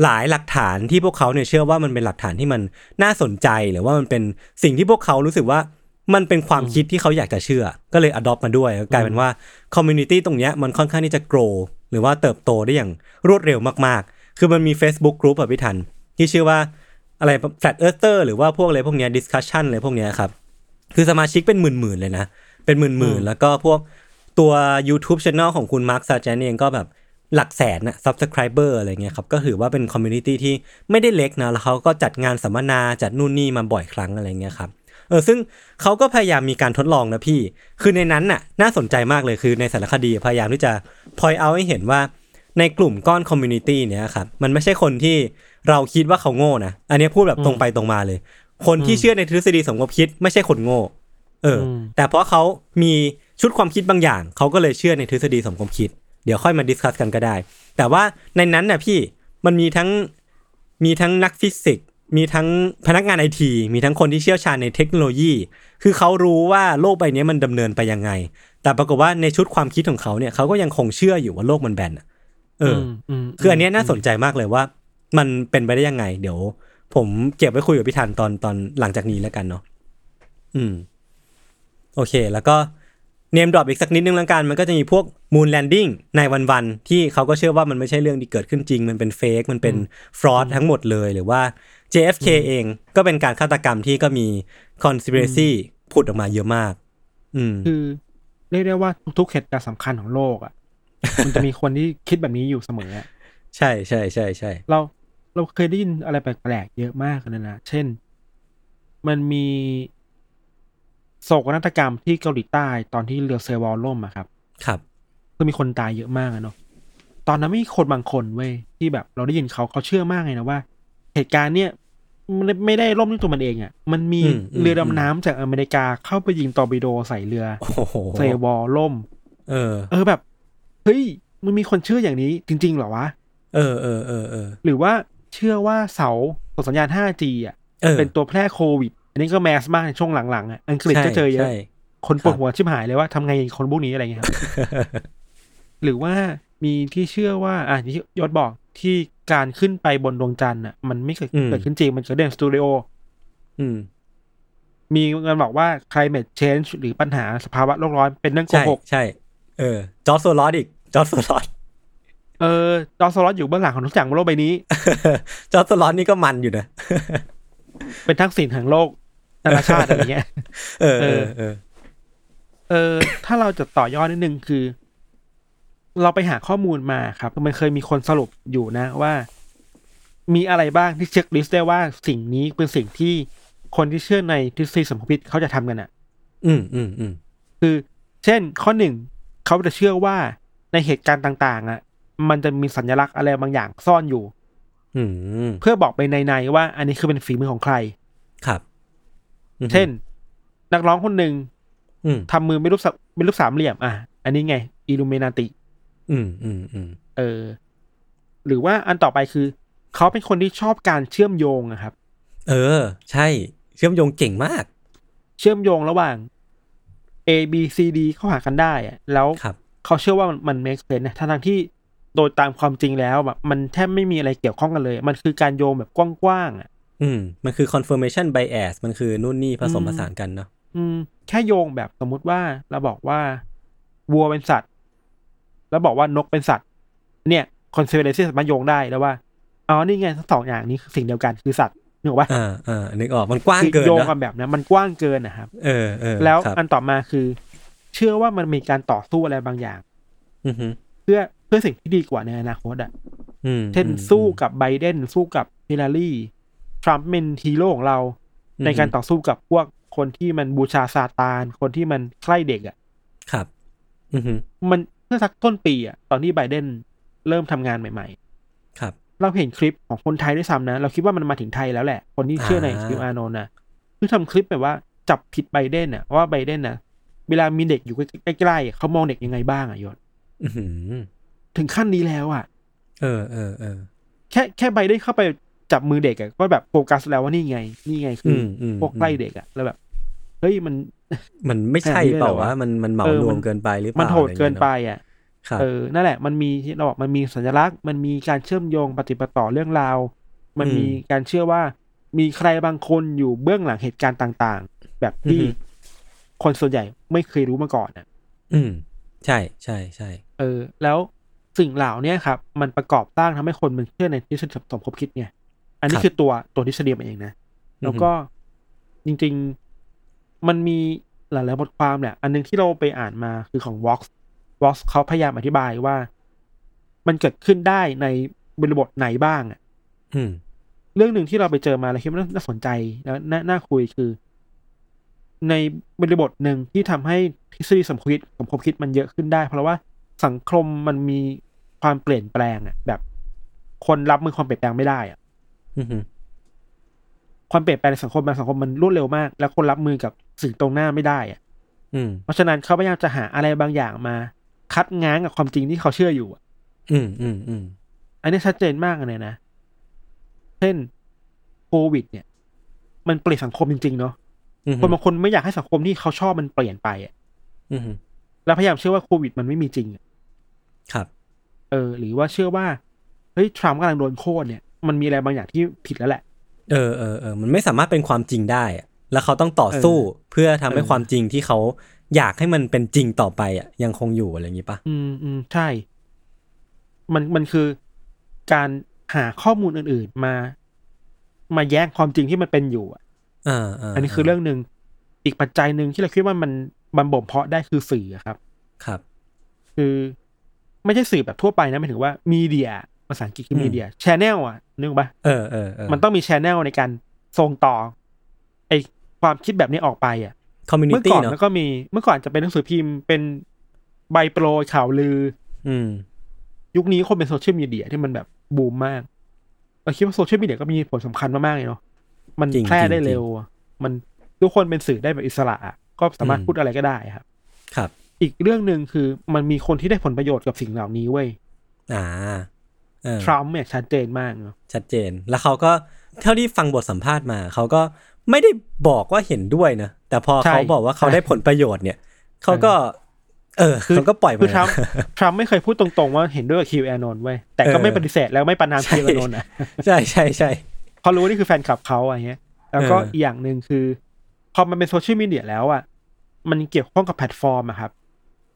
หลายหลักฐานที่พวกเขาเนี่ยเชื่อว่ามันเป็นหลักฐานที่มันน่าสนใจ หรือว่ามันเป็นสิ่งที่พวกเขารู้สึกว่ามันเป็นความคิดที่เขาอยากจะเชื่อ ก็เลย adopt มาด้วย กลายเป็นว่า community ตรงเนี้ยมันค่อนข้างที่จะ grow หรือว่าเติบโตได้อย่างรวดเร็วมากๆ คือมันมี Facebook group อะพี่ทัน ที่ชื่อว่าอะไร flat earther หรือว่าพวกอะไรพวกเนี้ย discussion อะไรพวกเนี้ยครับ คือสมาชิกเป็นหมื่นๆเลยนะ เป็นหมื่นๆ แล้วก็พวกตัว YouTube Channel ของคุณมาร์คซา a จนเองก็แบบ หลักแสนนะ subscriber อะไรเงี้ยครับ ก็ถือว่าเป็น community ที่ไม่ได้เล็กนะ แล้วเขาก็จัดงานสัมมนาจัดนู่นนี่มาบ่อยครั้งอะไรเงี้ยครับ เออ ซึ่งเขาก็พยายามมีการทดลองนะพี่ คือในนั้นน่ะ น่าสนใจมากเลยคือในสารคดีพยายามที่จะ point out ให้เห็นว่าในกลุ่มก้อน community เนี้ยครับมันไม่ใช่คนที่เราคิดว่าเขาโง่นะ อันนี้พูดแบบตรงไปตรงมาเลย คนที่เชื่อในทฤษฎีสมคบคิดไม่ใช่คนโง่ เออ อืมแต่เพราะเขามีชุดความคิดบางอย่าง เขาก็เลยเชื่อในทฤษฎีสมคบคิด เดี๋ยวค่อยมา discuss กันก็ได้ แต่ว่าในนั้นน่ะพี่มันมีทั้งมีทั้งนักฟิสิกส์มีทั้งพนักงานไอทีมีทั้งคนที่เชี่ยวชาญในเทคโนโลยี คือเขารู้ว่าโลกใบนี้มันดำเนินไปยังไง แต่ปรากฏว่าในชุดความคิดของเขาเนี่ยเขาก็ยังคงเชื่ออยู่ว่าโลกมันแบนอะเออ อืมคืออันเนี้ยน่าสนใจมากเลยว่า มันเป็นไปได้ยังไง เดี๋ยว ผมเก็บไว้คุยกับพี่ธันตอนตอนหลังจากนี้แล้วกันเนาะอืม โอเค แล้วก็ name drop อีกสักนิดนึงแล้วกัน มันก็จะมีพวก moon landing ในวันๆ ที่เขาก็เชื่อว่ามันไม่ใช่เรื่องที่เกิดขึ้นจริง มันเป็น fake มันเป็น fraud ทั้งหมดเลยหรือว่า JFK เองก็เป็นการฆาตกรรมที่ก็มี conspiracy พูดออกมาเยอะมาก อืมคือเรียกได้ว่าทุกๆเหตุการณ์สำคัญของโลกอะมันจะมีคนที่คิดแบบนี้อยู่เสมออะใช่ใช่ใช่ใช่เราเราเคยได้ยินอะไรแปลกๆเยอะมากเลยนะ เช่น มันมี โศกนาฏกรรมที่เกาหลีใต้ตอนที่เรือเซอร์วอลล่มอะครับ ครับ คือมีคนตายเยอะมากอะเนาะตอนนั้นมีคนบางคนเว้ยที่แบบเราได้ยินเขาเขาเชื่อมากเลยนะว่า เหตุการณ์เนี้ยมันไม่ได้ล่มด้วยตัวมันเองอะมันมีอืมอืมเรือดำน้ำจากอเมริกาเข้าไปยิงตอร์ปิโดใส่เรือโอ้โหเซอร์วอลล่ม เออ เออแบบ เฮ้ย มันมีคนเชื่ออย่างนี้จริง ๆ เหรอวะ เออเออเออเออหรือว่าเชื่อว่าเสาส่งสัญญาณ 5G อะเออเป็นตัวแพร่โควิด อันนี้ก็ mass มากในช่วงหลังๆอะอังกฤษก็เจอเยอะใช่คนปวดหัวชิบหายเลยว่าทำไงคนพวกนี้อะไรเงี้ยครับหรือว่ามีที่เชื่อว่าอะที่ยศบอกที่การขึ้นไปบนดวงจันทร์อะมันไม่เคยอืมเกิดขึ้นจริง มันเกิดในสตูดิโออืมมีการบอกว่า climate change หรือปัญหาสภาวะโลกร้อนเป็นเรื่องโกหกใช่ใช่ เออ จอร์จโซรอสอีก จอร์จโซรอสเออ จอร์จโซรอสอยู่เบื้องหลังของทุกอย่างบนโลกใบนี้ จอร์จโซรอสนี่ก็มันอยู่นะ เป็นทักษิณแห่งโลก นานาชาติอะไรเงี้ยเออเออ เออ เออ ถ้าเราจะต่อยอดนิดนึงคือ เราไปหาข้อมูลมาครับ มันเคยมีคนสรุปอยู่นะว่า มีอะไรบ้างที่เช็คลิสต์ได้ว่าสิ่งนี้เป็นสิ่งที่คนที่เชื่อในทฤษฎีสมคบคิดเขาจะทำกันอะ อืมอืมอืมคือ เช่น ข้อหนึ่งเขาจะเชื่อว่าในเหตุการณ์ต่าง ๆ อะ มันจะมีสัญลักษณ์อะไรบางอย่างซ่อนอยู่ อืมเพื่อบอกไปในๆว่า อันนี้คือเป็นฝีมือของใคร ครับอืม เช่น นักร้องคนหนึ่งอืมทำมือเป็นรูปสามเป็นรูปสามเหลี่ยม อะ อันนี้ไงอิลูเมนาติ อืมอืมอืมเออ หรือว่าอันต่อไปคือ เขาเป็นคนที่ชอบการเชื่อมโยงอะครับ เออ ใช่ เชื่อมโยงเก่งมาก เชื่อมโยงระหว่าง A B C D เข้าหากันได้อะแล้วครับเขาเชื่อว่ามันมัน make sense นะทั้งๆที่โดยตามความจริงแล้วแบบมันแทบไม่มีอะไรเกี่ยวข้องกันเลย มันคือการโยงแบบกว้างๆอะ อืมมันคือ confirmation bias มันคือนู่นนี่ผสมอืมผสานกันเนาะอืม แค่โยงแบบสมมุติว่าเราบอกว่าวัวเป็นสัตว์ แล้วบอกว่านกเป็นสัตว์ เนี่ย concept สามารถโยงได้แล้วว่าอ๋อนี่ไงทั้งสองอย่างนี้คือสิ่งเดียวกันคือสัตว์นึกออกปะอ่าอ่านึกออกมันกว้างคือเกินโยงเนกัอะนแบบนั้นมันกว้างเกินนะครับ เออเออแล้วครับอันต่อมาคือ เชื่อว่ามันมีการต่อสู้อะไรบางอย่าง อือฮึเพื่อเพื่อสิ่งที่ดีกว่าในอนาคตอะอืมเช่นอืมสู้กับไบเดนสู้กับฮิลลารี ทรัมป์เป็นฮีโร่ของเราอืมในการต่อสู้กับพวกคนที่มันบูชาซาตาน คนที่มันใกล้เด็กอะ ครับ อือฮึมันเมื่อสักต้นปีอะ ตอนที่ไบเดนเริ่มทำงานใหม่ครับๆเราเห็นคลิปของคนไทยด้วยซ้ำนะ เราคิดว่ามันมาถึงไทยแล้วแหละ คนที่เชื่อในอ่าคิวอาร์โนนะคือทำคลิปแบบว่าจับผิดไบเดนอะว่าไบเดนน่ะ เวลามีเด็กอยู่ใกล้ๆเขามองเด็กยังไงบ้างอะยศอือหือถึงขั้นนี้แล้วอะ เออเออเออแค่แค่ไบเดนเข้าไป จับมือเด็กอะก็แบบโฟกัสแล้วว่านี่ไง นี่ไงคือออืมพวกใกล้เด็กอะแล้วแบบเฮ้ยมัน มันไม่ใช่ขนาดนี้เลยเปล่าเหรอวะว่ามันมันเหมาเออรวมัมนเกินไปหรือเปล่ามันโหดเกินไปอะรงี้ยอะเนอะครับเออนั่นแหละ มันมีที่เราบอกมันมีสัญลักษณ์ มันมีการเชื่อมโยงปฏิปต่อเรื่องราว มันมีการเชื่อว่ามีใครบางคนอยู่เบื้องหลังเหตุการณ์ต่าง ๆ แบบที่คนส่วนใหญ่ไม่เคยรู้มาก่อนอะ อืม ใช่ใช่ใช่เออ แล้วสิ่งเหล่าเนี้ยครับ มันประกอบสร้างทำให้คนมันเชื่อในทฤษฎีสมคบคิดไง อันนี้คือตัวตัวทฤษฎีมันเองนะ แล้วก็จริง ๆ มันมีหลายๆบทความแหละ อันหนึงที่เราไปอ่านมาคือของ Vox Vox เขาพยายามอธิบายว่า มันเกิดขึ้นได้ในบริบทไหนบ้างอะอืมเรื่องหนึ่งที่เราไปเจอมาแล้วคิดว่าน่าสนใจแล้วน่าน่าคุยคือ ในบริบทหนึ่งที่ทำให้ทฤษฎีสมคบคิดสมคบคิดมันเยอะขึ้นได้ เพราะว่าสังคมมันมีความเปลี่ยนแปลงอะแบบ คนรับมือความเปลี่ยนแปลงไม่ได้อะอือหือ ความเปลี่ยนแปลงในสังคมในสังคมมันรวดเร็วมาก แล้วคนรับมือกับสิ่งตรงหน้าไม่ได้อะอืมเพราะฉะนั้นเขาพยายามจะหาอะไรบางอย่างมา คัดง้างกับความจริงที่เขาเชื่ออยู่อะอืมอืมอืมอันนี้ชัดเจนมากเลยนะ เช่นโควิด เนี่ย มันเปลี่ยนสังคมจริง ๆ เนาะอือหืคนอบางคนไม่อยากให้สังคมที่เขาชอบมันเปลี่ยนไปอะอือหือแล้วพยายามเชื่อว่าโควิดมันไม่มีจริงอะครับ เออ หรือว่าเชื่อว่าเฮ้ยทรัมป์กำลังโดนโค่นเนี่ย มันมีอะไรบางอย่างที่ผิดแล้วแหละ เออเออเออมันไม่สามารถเป็นความจริงได้อะแล้วเขาต้องต่อสู้เพื่อทำให้เออความจริงที่เขาอยากให้มันเป็นจริงต่อไปอะยังคงอยู่อะไรอย่างนี้ปะอืมอืมใช่ มันมันคือการหาข้อมูลอื่น ๆ มา มาแย้งความจริงที่มันเป็นอยู่อะอ่าาอันนี้คือเรื่องหนึ่งอีกปัจจัยหนึ่งที่เราคิดว่ามันมันบ่มเพาะได้คือสื่ออะครับ ครับ คือไม่ใช่สื่อแบบทั่วไปนะหมายถึงว่า media ภาษาอังกฤษคือ media channel อะนึกออกปะเออเออเออมันต้องมี channel ในการส่งต่อไอความคิดแบบนี้ออกไปอะcommunity เมื่อก่อนเนาะมันก็มีเมื่อก่อนจะเป็นหนังสือพิมพ์เป็นใบโปรยข่าวลือ อืม ยุคนี้คนเป็น social media ที่มันแบบบูมมากเราคิดว่า social media ก็มีผลสำคัญมากๆเลยเนาะมันจริงแพร่ได้จริงเร็วอะมันทุกคนเป็นสื่อได้แบบอิสระอะก็สามารถอืมพูดอะไรก็ได้ครับ ครับ อีกเรื่องหนึ่งคือมันมีคนที่ได้ผลประโยชน์กับสิ่งเหล่านี้เว้ย อ่าเออ ทรัมป์เนี่ยชัดเจนมากเนอะชัดเจนแล้วเขาก็เท่าที่ฟังบทสัมภาษณ์มา เขาก็ไม่ได้บอกว่าเห็นด้วยนะ แต่พอเขาบอกว่าเขาได้ผลประโยชน์เนี่ย เขาก็ เออเขาก็ปล่อยคือมาทรัมป์ทรัมป์ไม่เคยพูดตรงๆว่าเห็นด้วยกับ QAnon เว้ยแต่ก็เออไม่ปฏิเสธแล้วไม่ประณามใช่ QAnon นะใช่ใช่ใช่เขารู้ว่านี่คือแฟนคลับเขาอะไรเงี้ย แล้วก็เอออีอีกอย่างหนึ่งคือ พอมันเป็น social media แล้วอะมันเกี่ยวข้องกับแพลตฟอร์มอะครับ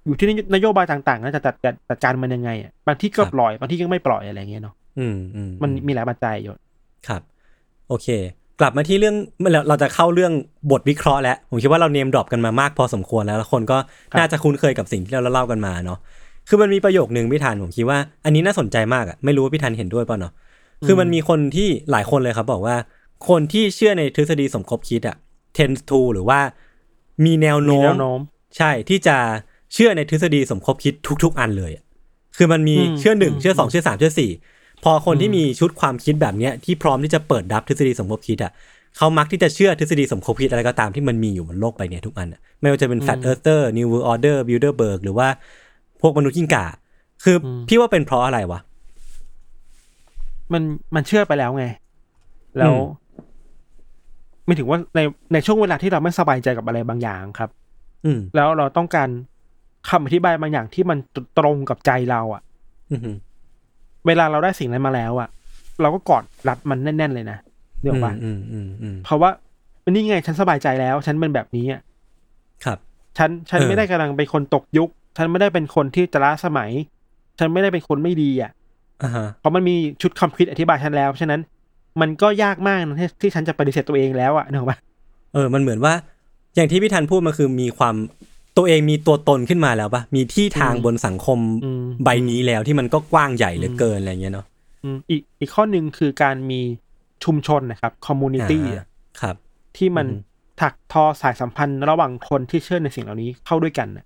อยู่ที่นโยบายต่างๆนะจะจัดจัดจัดการมันยังไงอะบางที่ก็ปล่อยบางที่ก็ไม่ปล่อยอะไรเงี้ยเนาะอืมอืมมันมีหลายปัจจัยอยู่ครับ โอเค กลับมาที่เรื่องเราเราจะเข้าเรื่องบทวิเคราะห์แล้ว ผมคิดว่าเราเนมดรอปกันมามากพอสมควรแล้วแล้วคนก็น่าจะคุ้นเคยกับสิ่งที่เราเล่ากันมาเนาะคือมันมีประโยคนึงพี่ธันผมคิดว่าอันนี้น่าสนใจมากอะไม่รู้ว่าพี่ธันเห็นด้วยเปล่าเนาะคือมันมีคนที่หลายคนเลยครับบอกว่า คนที่เชื่อในทฤษฎีสมคบคิดอะ tends to หรือว่ามีแนวมีโน้แนมวโน้มใช่ที่จะ เชื่อในทฤษฎีสมคบคิดทุก ๆ อันเลยอะคือมันมีอืมเชื่อหนึ่งอืมเชื่อสองเชื่อสามเชื่อสี่พอคนที่มีชุดความคิดแบบเนี้ยที่พร้อมที่จะเปิดรับทฤษฎีสมคบคิดอะเขามักที่จะเชื่อทฤษฎีสมคบคิดอะไรก็ตามที่มันมีอยู่บนโลกใบเนี้ยทุกอันอะไม่ว่าจะเป็น flat earther new world order bilderberg หรือว่าพวกมนุษย์กิ้งก่า คืออพี่ว่าเป็นเพราะอะไรวะ มันมันเชื่อไปแล้วไง แล้วอืมไม่ถึงว่าในในช่วงเวลาที่เราไม่สบายใจกับอะไรบางอย่างครับ อืมแล้วเราต้องการ คำอธิบายบางอย่างที่มันตรงกับใจเราอะอืมอืมเวลาเราได้สิ่งนั้นมาแล้วอะ เราก็กอดรัดมันแน่น ๆ เลยนะเดี๋ยวว่าอืมอืมอืมเพราะว่านี่ไงฉันสบายใจแล้ว ฉันเป็นแบบนี้อะครับ ฉันฉันเออไม่ได้กำลังเป็นคนตกยุค ฉันไม่ได้เป็นคนที่จะล้าสมัย ฉันไม่ได้เป็นคนไม่ดีอะอ่าฮะเพราะมันมีชุดคำคิดอธิบายฉันแล้วฉะนั้นมันก็ยากมากนะที่ที่ฉันจะปฏิเสธตัวเองแล้วอะนึกออกปะเออ มันเหมือนว่า อย่างที่พี่ธันพูดมันคือมีความ ตัวเองมีตัวตนขึ้นมาแล้วปะมีที่ทางบนสังคมอืมใบนี้แล้วที่มันก็กว้างใหญ่เหลือเกินอะไรเงี้ยเนาะอืมอีกอีกข้อหนึ่งคือการมีชุมชนนะครับคอมมูนิตี้อ่าครับ ที่มันอืมถักทอสายสัมพันธ์ระหว่างคนที่เชื่อในสิ่งเหล่านี้เข้าด้วยกันน่ะ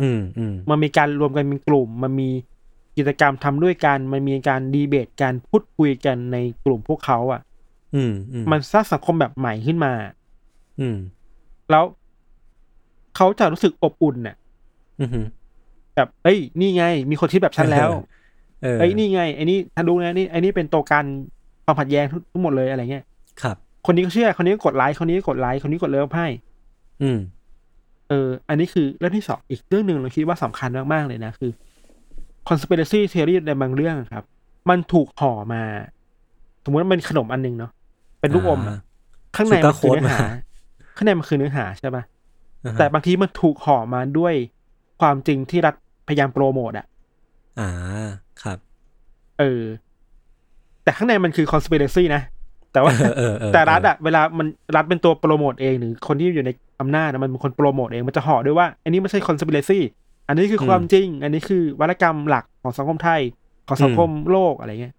อืมอืมมันมีการรวมกันเป็นกลุ่ม มันมีกิจกรรมทำด้วยกัน มันมีการดีเบตการพูดคุยกันในกลุ่มพวกเขาอะ อืมอืมมันสร้างสังคมแบบใหม่ขึ้นมา อืม แล้ว เขาจะรู้สึกอบอุ่นน่ะอืมแบบเอ้ย นี่ไง มีคนคิดแบบฉันแล้วเออเอ้ยนี่ไงไอ้นี่ฉันรู้นะนี่ไอ้นี่เป็นตัวการความขัดแย้งทั้งหมดเลยอะไรเงี้ยครับ คนนี้ก็เชื่อ คนนี้ก็กดไลค์คนนี้ก็กดไลค์คนนี้กดเลิฟให้อืม เออ อันนี้คือเรื่องที่สองอีกเรื่องหนึ่งเราคิดว่าสำคัญมากๆเลยนะคือ conspiracy theory ในบางเรื่องอะครับ มันถูกห่อมา สมมติว่ามันขนมอันหนึงเนาะเป็นลูกอมอะอ่าข้างในมันคือ Sugar เนื้อหา coat มาข้างในมันคือเนื้อหาใช่ปะอ่าฮะ แต่บางทีมันถูกห่อมาด้วยความจริงที่รัฐพยายามโปรโมทอะอ่า ครับ เออ แต่ข้างในมันคือ conspiracy นะ แต่ว่าเออเออเออแต่รัฐอะเวลามันรัฐเป็นตัวโปรโมทเองหรือคนที่อยู่ในอำนาจอะมันเป็นคนโปรโมทเองมันจะห่อด้วยว่า อันนี้ไม่ใช่ conspiracy อันนี้คือความจริง อันนี้คือวัฒกรรมหลักของสังคมไทย ของสังคมโลกอะไรเงี้ย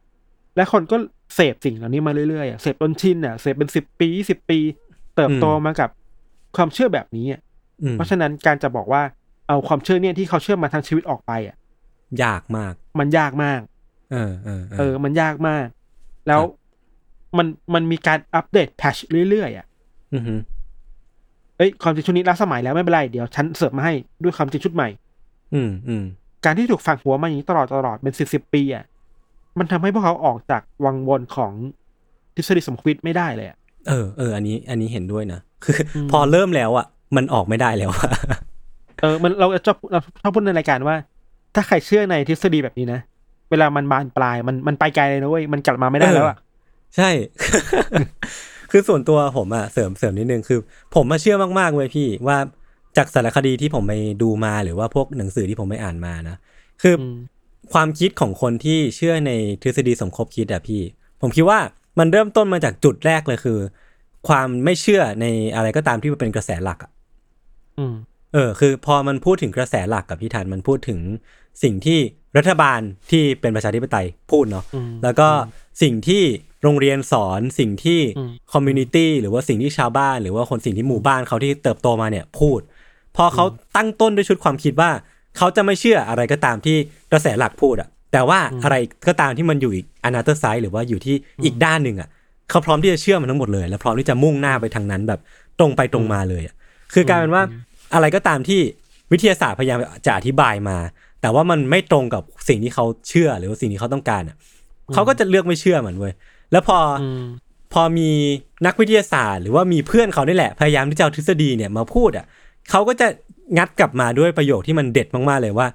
และคนก็เสพสิ่งเหล่านี้มาเรื่อยๆอะเสพจนชินอะเสพเป็นสิบปีสิบปี เติบโตมากับความเชื่อแบบนี้อะอืม เพราะฉะนั้นการจะบอกว่าเอาความเชื่อเนี่ยที่เขาเชื่อมาทั้งชีวิตออกไปอะยากมาก มันยากมาก เออเออเออ มันยากมาก แล้วมันมันมีการอัปเดตแพชเรื่อยๆอะ อือฮึเอ้ยความจริงชุดนี้ล้าสมัยแล้วไม่เป็นไรเดี๋ยวฉันเสิร์ฟมาให้ด้วยความจริงชุดใหม่ อืมอืมการที่ถูกฝังหัวมาอย่างนี้ตลอดตลอดเป็นสิบสิบปีอะมันทำให้พวกเขาออกจากวังวนของทฤษฎีสมคบคิดไม่ได้เลยอะเออเอออันนี้ อันนี้เห็นด้วยนะคืออมพอเริ่มแล้วอะ มันออกไม่ได้แล้วอะเออมันเราจะชอบเราชอบพูดในรายการว่า ถ้าใครเชื่อในทฤษฎีแบบนี้นะ เวลามันบานปลายมันมันไปไกลเลยนะเว้ยมันกลับมาไม่ได้แล้วอะใช่ คือส่วนตัวผมอะเสริมเสริมนิดนึงคือ ผมมาเชื่อมากๆเว้ยพี่ว่าจากสารคดีที่ผมไปดูมาหรือว่าพวกหนังสือที่ผมไปอ่านมานะคืออมความคิดของคนที่เชื่อในทฤษฎีสมคบคิดอะพี่ ผมคิดว่ามันเริ่มต้นมาจากจุดแรกเลยคือ ความไม่เชื่อในอะไรก็ตามที่มันเป็นกระแสหลักอะอืม เออ คือพอมันพูดถึงกระแสหลักกับพี่ธันมันพูดถึงสิ่งที่รัฐบาลที่เป็นประชาธิปไตยพูดเนาะอืมแล้วก็สิ่งที่โรงเรียนสอนสิ่งที่อืม community หรือว่าสิ่งที่ชาวบ้าน หรือว่าคนสิ่งที่หมู่บ้านเขาที่เติบโตมาเนี่ยพูด พอเขาตั้งต้นด้วยชุดความคิดว่าเขาจะไม่เชื่ออะไรก็ตามที่กระแสหลักพูดอะแต่ว่าอะไรก็ตามที่มันอยู่อีก another side หรือว่าอยู่ที่อีกด้านหนึ่งอะเขาพร้อมที่จะเชื่อมันทั้งหมดเลย และพร้อมที่จะมุ่งหน้าไปทางนั้นแบบตรงไปตรงมาเลยอะคือกลายเป็นว่า อะไรก็ตามที่วิทยาศาสตร์พยายามจะอธิบายมา แต่ว่ามันไม่ตรงกับสิ่งที่เขาเชื่อหรือว่าสิ่งที่เขาต้องการอะเขาก็จะเลือกไม่เชื่อมันเว้ยแล้วพอออืมพอมีนักวิทยาศาสตร์หรือว่ามีเพื่อนเขานี่แหละพยายามที่จะเอาทฤษฎีเนี่ยมาพูดอะเขาก็จะงัดกลับมาด้วยประโยคที่มันเด็ดมากๆเลยว่า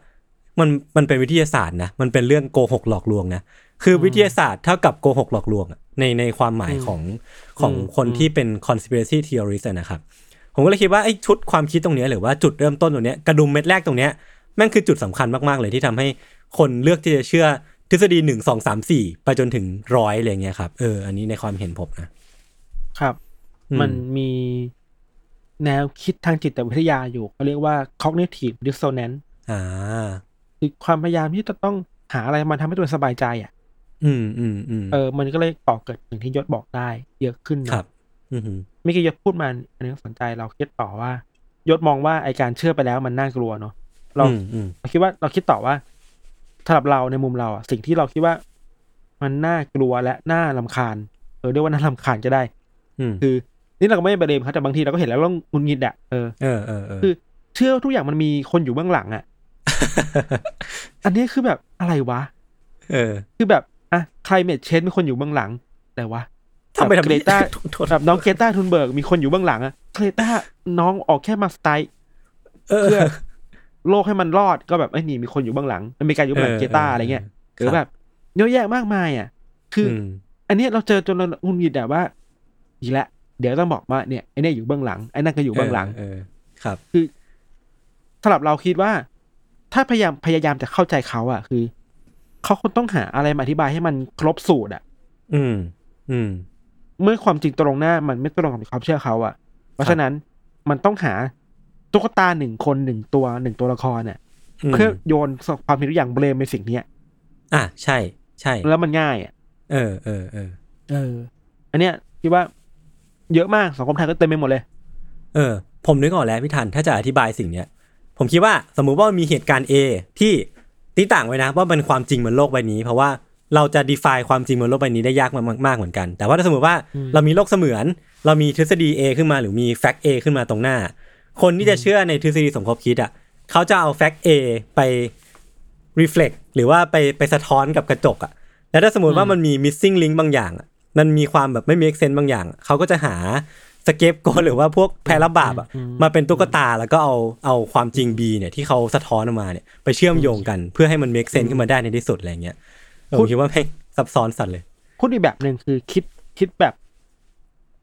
มันมันเป็นวิทยาศาสตร์นะมันเป็นเรื่องโกหกหลอกลวงนะคือวิทยาศาสตร์เท่ากับโกหกหลอกลวงอะในในความหมายของของคนที่เป็น conspiracy theorist อะนะครับ ผมก็เลยคิดว่าไอ้ชุดความคิดตรงเนี้ยหรือว่าจุดเริ่มต้นตรงเนี้ยกระดุมเม็ดแรกตรงเนี้ยแม่งคือจุดสำคัญมากๆเลยที่ทำให้คนเลือกที่จะเชื่อทฤษฎีหนึ่งสองสามสี่ไปจนถึงร้อยอะไรเงี้ยครับเอออันนี้ในความเห็นผมนะครับอืมันมีแนวคิดทางจิตวิทยาอยู่เขาเรียกว่า cognitive dissonance อ่าคือความพยายามที่จะต้องหาอะไรมาทำให้ตัวเองสบายใจอะ อืมอืมอืมเออ มันก็เลยก่อเกิดสิ่งที่ยศบอกได้ เยอะขึ้นนะครับ อืมฮึเมื่อกี้ยศพูดมาอันนี้สนใจเราคิดต่อว่ายศมองว่าไอการเชื่อไปแล้วมันน่ากลัวเนาะเราอืมอืมเราคิดว่าเราคิดต่อว่าสำหรับเราในมุมเราอะสิ่งที่เราคิดว่ามันน่ากลัวและน่าลำคาญเออเรียกว่าน่าลำคาญก็ได้ อืมคือ นี่เราก็ไม่ได้ประเด็นครับแต่บางทีเราก็เห็นแล้วเราหงุนงิดอะเออเออเออเออ คือเชื่อว่าทุกอย่างมันมีคนอยู่เบื้องหลังอะอันนี้คือแบบอะไรวะ เออ คือแบบอะใครเมดเชนมีคนอยู่เบื้องหลัง แต่วะ ทำไปทำเกรตาโทษแบบน้องเกรตาทุนเบิร์กมีคนอยู่เบื้องหลังอะเกรตาน้องออกแค่มาสไตล์เออเพื่อโลกให้มันรอดก็แบบไอ้ยนี่มีคนอยู่เบื้องหลังมันมีการอยู่เบื้องหลังเกรตาอะไรเงี้ยหรือแบบเยอะแยะมากมายอะ คืออมอันเนี้ยเราเจอจนเราหงุนหงิดอะว่า อีกแล้วเดี๋ยวต้องบอกว่าเนี่ยไอ้เนี่ยอยู่เบื้องหลังไอ้นั่นก็อยู่เบื้องหลังเออครับ คือสำหรับเราคิดว่า ถ้าพยายามพยายามจะเข้าใจเขาอะคือ เขาคงต้องหาอะไรมาอธิบายให้มันครบสูตรอะอืม อืม เมื่อความจริงตรงหน้ามันไม่ตรงกับความเชื่อเขาอะเพราะฉะนั้นมันต้องหาตุ๊กตาหนึ่งคนหนึ่งตัวหนึ่งตัวละครเนี่ยอืมเพื่อโยนความผิดทุกอย่างเบลมในสิ่งเนี้ย อะใช่ ใช่ แล้วมันง่ายอะเออเออเออเออ อันเนี้ยคิดว่าเยอะมากสังคมไทยก็เต็มไปหมดเลย เออ ผมนึกออกแล้วพี่ทันถ้าจะอธิบายสิ่งเนี้ย ผมคิดว่าสมมุติว่ามีเหตุการณ์ A ที่ตีต่างไว้นะ ว่าเป็นความจริงบนโลกใบนี้ เพราะว่า เราจะ define ความจริงบนโลกใบนี้ได้ยากมากมากๆเหมือนกัน แต่ว่าถ้าสมมติว่าอืมเรามีโลกเสมือน เรามีทฤษฎี A ขึ้นมาหรือมี fact A ขึ้นมาตรงหน้า คนที่จะเชื่อในทฤษฎีสมคบคิดอะเขาจะเอา fact A ไป reflect หรือว่าไปไปสะท้อนกับกระจกอะแล้วถ้าสมมติว่ามันมี missing link บางอย่างอะมันมีความแบบไม่ make sense บางอย่างอะเขาก็จะหาสเก็ปโกหรือว่าพวกแพรรับบาปอะมาเป็นตุ๊กตาแล้วก็เอาเอาความจริง B เนี่ยที่เขาสะท้อนออกมาเนี่ยไปเชื่อมโยงกันเพื่อให้มัน make sense ขึ้นมาได้ในที่สุดอะไรเงี้ยเออ ผมคิดว่าแม่งซับซ้อนสัตว์เลยพูดอีกแบบหนึ่งคือคิดคิดแบบ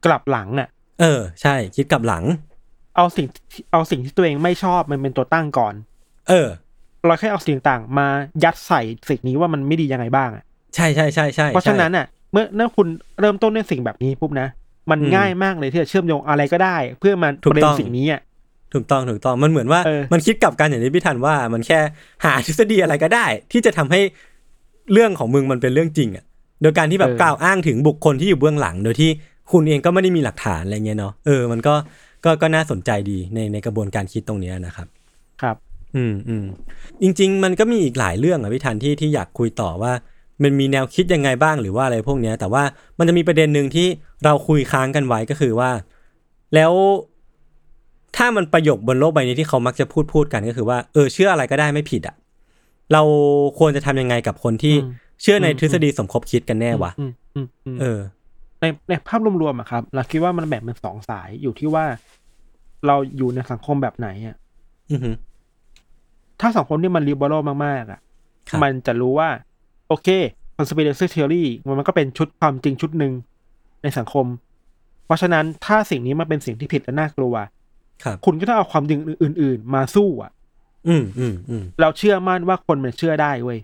กลับหลังอะ เออ ใช่ คิดกลับหลัง เอาสิ่งที่เอาสิ่งที่ตัวเองไม่ชอบมันเป็นตัวตั้งก่อน เออ เราแค่เอาสิ่งต่างมายัดใส่สิ่งนี้ว่ามันไม่ดียังไงบ้างอะใช่ใช่ใช่ใช่เพราะฉะนั้นอะ เมื่อเมื่อคุณเริ่มต้นด้วยสิ่งแบบนี้ปุ๊บนะมันอืมง่ายมากเลยที่จะเชื่อมโยงอะไรก็ได้ เพื่อมาถูกประเด็ต้นองสิ่งนี้อะถูกต้องถูกต้องมันเหมือนว่าเออมันคิดกลับกันอย่างที่พี่ทันว่า มันแค่หาทฤษฎีอะไรก็ได้ ที่จะทำให้ เรื่องของมึงมันเป็นเรื่องจริงอะโดยการที่แบบกล่าวอ้างถึงบุคคลที่อยู่เบื้องหลัง โดยที่คุณเองก็ไม่ได้มีหลักฐานอะไรเงี้ยเนาะเออมันก็ก็ก็น่าสนใจดีในในกระบวนการคิดตรงเนี้ยนะครับ ครับ อืมอืมจริง ๆ มันก็มีอีกหลายเรื่องอะพี่ทันที่ที่อยากคุยต่อว่ามันมีแนวคิดยังไงบ้างหรือว่าอะไรพวกเนี้ย แต่ว่ามันจะมีประเด็นหนึ่งที่เราคุยค้างกันไว้ก็คือว่า แล้วถ้ามันประโยคบนโลกใบนี้ที่เขามักจะพูดพูดกันก็คือว่าเออเชื่ออะไรก็ได้ไม่ผิดอะ เราควรจะทำยังไงกับคนที่อืมเชื่อในอืมทฤษฎีสมคบคิดกันแน่วะอืมอืมอืมเออ ในในภาพรวมๆอะครับ เราคิดว่ามันแบ่งเป็นสองสายอยู่ที่ว่า เราอยู่ในสังคมแบบไหนอะอือฮึถ้าสังคมที่มันลิเบอรัลมากๆอะครับมันจะรู้ว่า โอเค conspiracy theory มันมันก็เป็นชุดความจริงชุดหนึ่งในสังคม เพราะฉะนั้นถ้าสิ่งนี้มันเป็นสิ่งที่ผิดและน่ากลัวครับคุณก็ต้องเอาความจริงอื่น ๆ มาสู้อะ อืมอืมอืมเราเชื่อมั่นว่าคนมันเชื่อได้เว้ย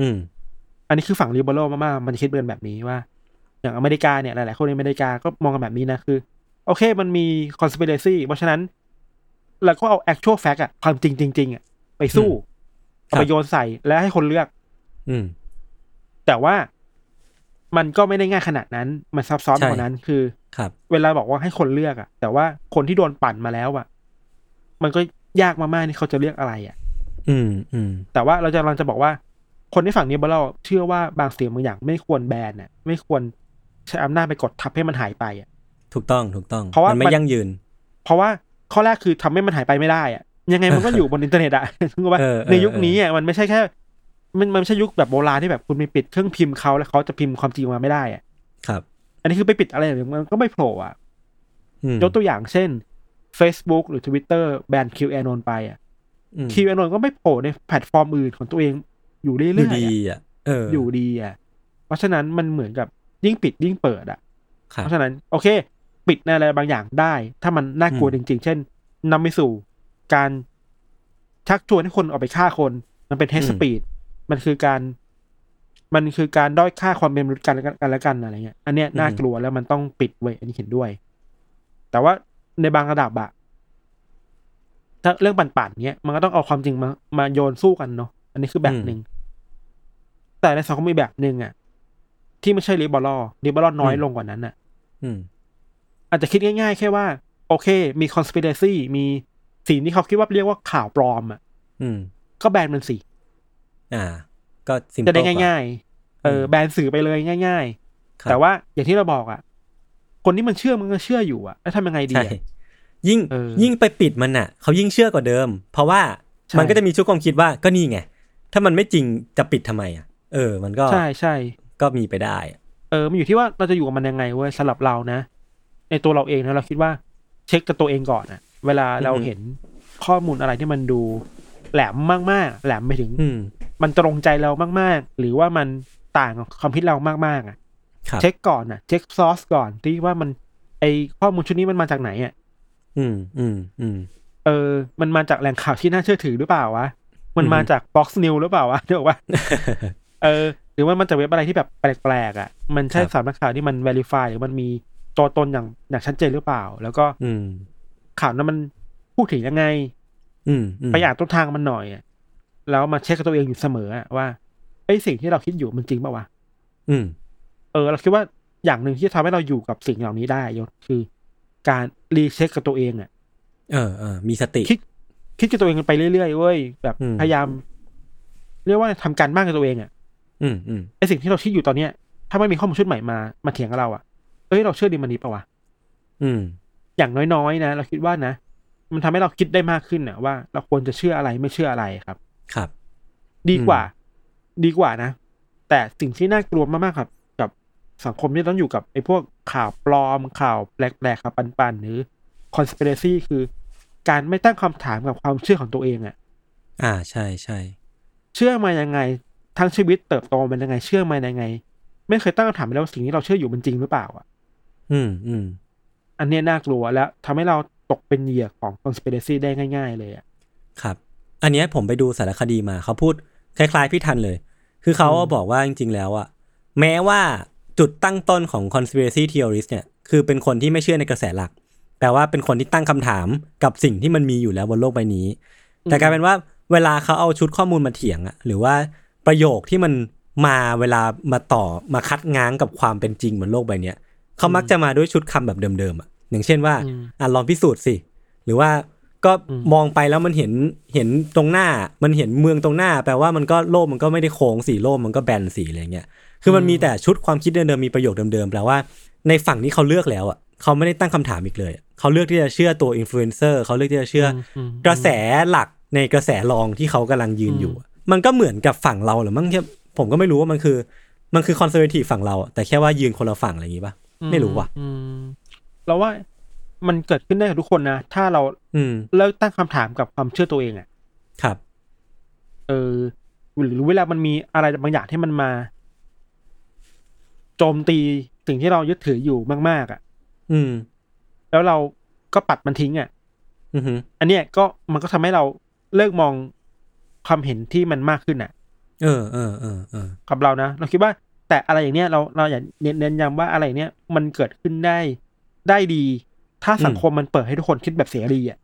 อืม อันนี้คือฝั่งลิเบอรัลมากๆมันจะคิดเป็นแบบนี้ว่า อย่างอเมริกาเนี่ยหลายๆคนในอเมริกาก็มองกันแบบนี้นะคือ โอเคมันมี conspiracy เพราะฉะนั้นเราก็เอา actual fact อะความจริงจริงๆอะไปสู้ครับเอาไปโยนใส่แล้วให้คนเลือก อืม แต่ว่ามันก็ไม่ได้ง่ายขนาดนั้น มันซับซ้อนใช่กว่านั้นคือครับ เวลาบอกว่าให้คนเลือกอะแต่ว่าคนที่โดนปั่นมาแล้วอะมันก็ ยากมากๆที่เขาจะเลือกอะไรอะอืมอืมแต่ว่าเราจะเราจะบอกว่า คนที่ฝั่งนี้เราเชื่อว่าบางสิ่งบางอย่างไม่ควรแบนน่ะ ไม่ควรใช้อำนาจไปกดทับให้มันหายไปอะ ถูกต้องถูกต้องเพราะว่ามันไม่นยั่งยืน เพราะว่าข้อแรกคือทำให้มันหายไปไม่ได้อะ ยังไงมันก็อยู่บนอินเทอร์เน็ตอะถูกป่ะเออเออในยุคนี้อะมันไม่ใช่แค่ มันมันไม่ใช่ยุคแบบโบราณที่แบบคุณไปปิดเครื่องพิมพ์เขาแล้วเขาจะพิมพ์ความจริงมาไม่ได้อะ ครับ อันนี้คือไปปิดอะไรอย่างเงี้ยมันก็ไม่โผล่อะอืมยกตัวอย่างเช่น Facebook หรือ Twitter ban QAnon ไปอะอืม QAnon ก็ไม่โผล่ในแพลตฟอร์มอื่นของตัวเองอยู่เรื่อยๆ อยู่ดีอะอะเออออยู่ดีอะ เพราะฉะนั้นมันเหมือนกับยิ่งปิดยิ่งเปิดอะครับเพราะฉะนั้นโอเค ปิดในอะไรบางอย่างได้ ถ้ามันน่ากลัวอืจริง ๆ เช่นนำไปสู่การชักชวนให้คนออกไปฆ่าคน มันเป็น hate speech มันคือการ มันคือการด้อยค่าความเป็นมนุษย์กันและกันกันและกันอะไรเงี้ย อันเนี้ยน่ากลัวแล้วมันต้องปิดเว้ยอันนี้เห็นด้วย แต่ว่า ในบางระดับอะถ้าเรื่องปั่นๆเนี้ยมันก็ต้องเอาความจริงมามาโยนสู้กันเนาะอันนี้คือแบบหนึ่ง แต่ในสังคมมีแบบหนึ่งอะที่ไม่ใช่ลิบอลลิบอลน้อยลงกว่านั้นอะอืมอาจจะคิดง่าย ๆ แค่ว่า โอเค มี conspiracy มีสิ่งที่เขาคิดว่าเรียกว่าข่าวปลอมอะอืมก็แบนมันสิอ่า ก็ซิมจะได้ง่าย ๆ เอออืมแบนสื่อไปเลยง่ายครับๆแต่ว่าอย่างที่เราบอกอะ คนที่มันเชื่อมันก็เชื่ออยู่อะแล้วทำยังไงดีใช่อะยิ่งเออยิ่งไปปิดมันอะเขายิ่งเชื่อกว่าเดิม เพราะว่าใช่มันก็จะมีชุดความคิดว่าก็นี่ไง ถ้ามันไม่จริงจะปิดทำไมอะเออ มันก็ใช่ใช่ก็มีไปได้ เออมันอยู่ที่ว่าเราจะอยู่กับมันยังไงเว้ยสำหรับเรานะ ในตัวเราเองนะเราคิดว่าเช็คกับตัวเองก่อนอะเวลาเราอือฮึเห็นข้อมูลอะไรที่มันดูแหลมมากๆ แหลมไปถึงอืมมันตรงใจเรามากๆ หรือว่ามันต่างกับความคิดเรามากๆอะครับ เช็คก่อนอะ เช็คซอสก่อนที่ว่ามัน ไอข้อมูลชุดนี้มันมาจากไหนอะอืมอืมอืมเออ มันมาจากแหล่งข่าวที่น่าเชื่อถือหรือเปล่าวะมันมาอือฮึจาก Fox News หรือเปล่าวะเดี๋ยวว่าเออ หรือว่ามันจากเว็บอะไรที่แบบแปลกๆอะ มันใช่ครับสำนักข่าวที่มัน verify หรือมันมีตัวตนอย่างอย่างชัดเจนหรือเปล่า แล้วก็ อืม ข่าวนั้นมันพูดถึงยังไง อืมอืมไปอ่านต้นทางมันหน่อยอะแล้วมาเช็คกับตัวเองอยู่เสมออะว่าไอ้ยสิ่งที่เราคิดอยู่มันจริงเปล่าวะอืม เออเราคิดว่าอย่างหนึ่งที่ทำให้เราอยู่กับสิ่งเหล่านี้ได้ยศคือ การรีเช็คกับตัวเองอะเออเออมีสติคิดคิดกับตัวเองไปเรื่อยๆเว้ยแบบอืมพยายาม เรียกว่าทำการบ้านกับตัวเองอะ อืมอืมไอสิ่งที่เราคิดอยู่ตอนเนี้ย ถ้าไม่มีข้อมูลชุดใหม่มามาเถียงกับเราอะเอ้ยเราเชื่อดีมันนี้ปะวะอืม อย่างน้อยๆนะเราคิดว่านะมันทำให้เราคิดได้มากขึ้นนะว่า เราควรจะเชื่ออะไรไม่เชื่ออะไรครับ ครับ ดีกว่า ดีกว่านะ แต่สิ่งที่น่ากลัวมากๆครับกับ สังคมที่ต้องอยู่กับไอ้พวกข่าวปลอมข่าวแปลกๆข่าวปันๆหรือ conspiracy คือ การไม่ตั้งคำถามกับความเชื่อของตัวเองอะอ่าใช่ใช่เชื่อมายังไง ทั้งชีวิตเติบโตมันยังไง เชื่อมายังไง ไม่เคยตั้งคำถามเลยว่าสิ่งที่เราเชื่ออยู่มันจริงหรือเปล่าอะอืมอืมอันเนี้ยน่ากลัวแล้วทำให้เราตกเป็นเหยื่อของ conspiracy ได้ง่าย ๆ เลยอะครับ อันเนี้ยผมไปดูสารคดีมาเขาพูดคล้าย ๆ พี่ทันเลย คือเขาอะบอกว่าจริง ๆ แล้วอะแม้ว่า จุดตั้งต้นของ conspiracy theorist เนี่ยคือเป็นคนที่ไม่เชื่อในกระแสหลักแต่ว่าเป็นคนที่ตั้งคำถามกับสิ่งที่มันมีอยู่แล้วบนโลกใบนี้ แต่กลายเป็นว่าเวลาเขาเอาชุดข้อมูลมาเถียงอะหรือว่าประโยคที่มันมาเวลามาต่อมาคัดง้างกับความเป็นจริงบนโลกใบเนี้ยเขามักจะมาด้วยชุดคำแบบเดิมๆอะอย่างเช่นว่าอืมอะลองพิสูจน์สิหรือว่าก็อืมมองไปแล้วมันเห็นเห็นตรงหน้า มันเห็นเมืองตรงหน้า แปลว่ามันก็โลกมันก็ไม่ได้โค้งสิโลกมันก็แบนสิอะไรเงี้ย คือมันมีแต่ชุดความคิดเดิมๆมีประโยคเดิมๆแปลว่าในฝั่งที่เขาเลือกแล้วอะเขาไม่ได้ตั้งคำถามอีกเลยอะเขาเลือกที่จะเชื่อตัวอินฟลูเอนเซอร์เขาเลือกที่จะเชื่ออมกระแสหลักในกระแสรองที่เขากำลังยืนอยู่อะมันก็เหมือนกับฝั่งเราหรือมั้งที่ผมก็ไม่รู้ว่ามันคือ มันคือคอนเซอร์เวทีฟฝั่งเราอะแต่แค่ว่ายืนคนละฝั่งอะไรอย่างงี้ป่ะไม่รู้ว่ะอืมเราว่ามันเกิดขึ้นได้กับทุกคนนะ ถ้าเรา อืมเลิกตั้งคำถามกับความเชื่อตัวเองอะ่ะ ครับ เออหรือเวลามันมีอะไรบางอย่างที่มันมา โจมตีสิ่งที่เรายึดถืออยู่มาก ๆอะ่ะ อืม แล้วเราก็ปัดมันทิ้งอะ่ะ อือฮึอันเนี้ยก็มันก็ทำให้เราเลิกมองความเห็นที่มันมากขึ้นอะ เออเออเออเออกับเรานะเราคิดว่า แต่อะไรอย่างเนี้ยเราเราอยากเน้นเน้นย้ำว่าอะไรเนี้ยมันเกิดขึ้นได้ได้ดี ถ้าสังคมมันเปิดให้ทุกคนคิดแบบเสรีอะ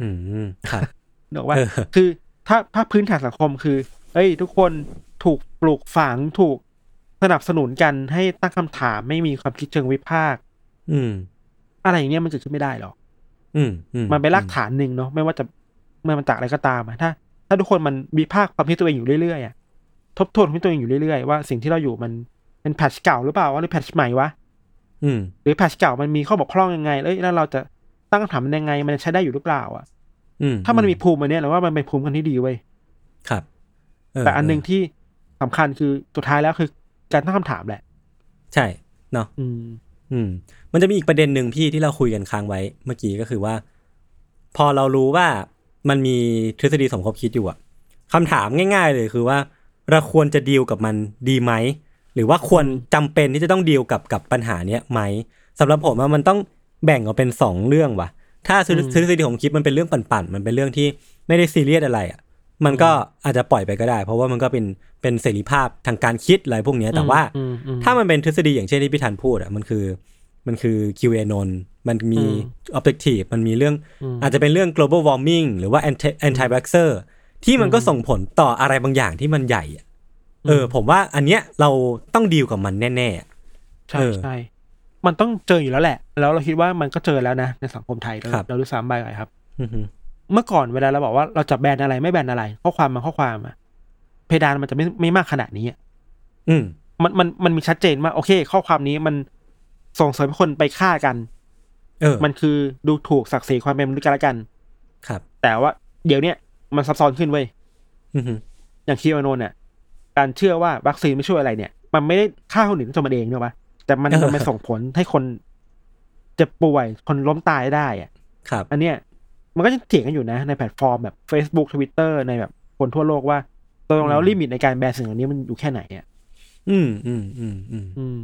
อืมครับเนกว่าเออคือถ้าถ้าพื้นฐานสังคมคือ เอ้ย ทุกคนถูกปลูกฝังถูก สนับสนุนกันให้ตั้งคำถามไม่มีความคิดเชิงวิพากษ์อืม อะไรอย่างเงี้ยมันเกิดขึ้นไม่ได้หรอกอืมอืมมันเป็นรากฐานหนึ่งเนาะไม่ว่าจะไม่มันจากอะไรก็ตามอะถ้า ถ้าทุกคนมันวิพากษ์ความคิดตัวเองอยู่เรื่อยๆอะทบทวนความคิดตัวเองอยู่เรื่อยๆว่าสิ่งที่เราอยู่มันเป็นแพทชเก่าหรือเปล่าวะหรือแพทชใหม่วะอืม หรือแพทชเก่ามันมีข้อบกพร่องยังไงเอ้ยแล้วเราจะตั้งคำถามมันยังไง มันจะใช้ได้อยู่หรือเปล่า อะอืมถ้ามันมีภูมิอันเนี้ยเราว่ามันเป็นภูมิกันที่ดีเว้ยครับเแต่อันหนึ่งที่สำคัญคือสุดท้ายแล้วคือ การตั้งคำถามแหละ ใช่เนาะอืม อืม มันจะมีอีกประเด็นหนึ่งพี่ที่เราคุยกันค้างไว้เมื่อกี้ก็คือว่า พอเรารู้ว่ามันมีทฤษฎีสมคบคิดอยู่อะคำถามง่าย ๆ เลยคือว่า เราควรจะดีลกับมันดีไหม หรือว่าควรจำเป็นที่จะต้องดีลกับกับปัญหาเนี้ยไหมสำหรับผมว่ามันต้องแบ่งออกเป็นสองเรื่องว่ะ ถ้าทฤอืมทฤษฎีสมคบคิดมันเป็นเรื่องปั่นๆมันเป็นเรื่องที่ไม่ได้ซีเรียสอะไรอะ มันก็อาจจะปล่อยไปก็ได้ เพราะว่ามันก็เป็นเป็นเสรีภาพทางการคิดอะไรพวกเนี้ยแต่ว่าอืมอืมถ้ามันเป็นทฤษฎีอย่างเช่นที่พี่ธันพูดอะมันคือมันคือ QAnon มันมีอืม objective มันมีเรื่องอืมอาจจะเป็นเรื่อง global warming หรือว่า anti anti vaxxer ที่มันก็ส่งผลต่ออะไรบางอย่างที่มันใหญ่อะเออ ผมว่าอันเนี้ยเราต้องดีลกับมันแน่ๆอะใช่เออใช่มันต้องเจออยู่แล้วแหละ แล้วเราคิดว่ามันก็เจอแล้วนะในสังคมไทยเราครับเราดูซ้ำไปก่อนครับอือฮึ เมื่อก่อนเวลาเราบอกว่าเราจะแบนอะไรไม่แบนอะไร ข้อความมาข้อความอะเพดานมันจะไม่ไม่มากขนาดนี้อะอืมมันมันมันมีชัดเจนว่าโอเค ข้อความนี้มันส่งเสริมให้คนไปฆ่ากัน เออ มันคือดูถูกศักดิ์ศรีความเป็นมนุษย์กันและกัน ครับ แต่ว่าเดี๋ยวเนี้ยมันซับซ้อนขึ้นเว้ยอือฮึอย่างคีโอโนเนี่ยการเชื่อว่าวัคซีนไม่ช่วยอะไรเนี่ย มันไม่ได้ฆ่าคนอื่นด้วยตัวมันเองเนอะปะแต่มันมันไปส่งผลให้คนเจ็บป่วยคนล้มตายได้อะครับ อันเนี้ย มันก็จะเถียงกันอยู่นะในแพลตฟอร์มแบบ Facebook Twitter ในแบบคนทั่วโลกว่าตกลงแล้วอืม limit ในการ ban สิ่งเหล่านี้มันอยู่แค่ไหนอะอืมอืมอืมอืมอืม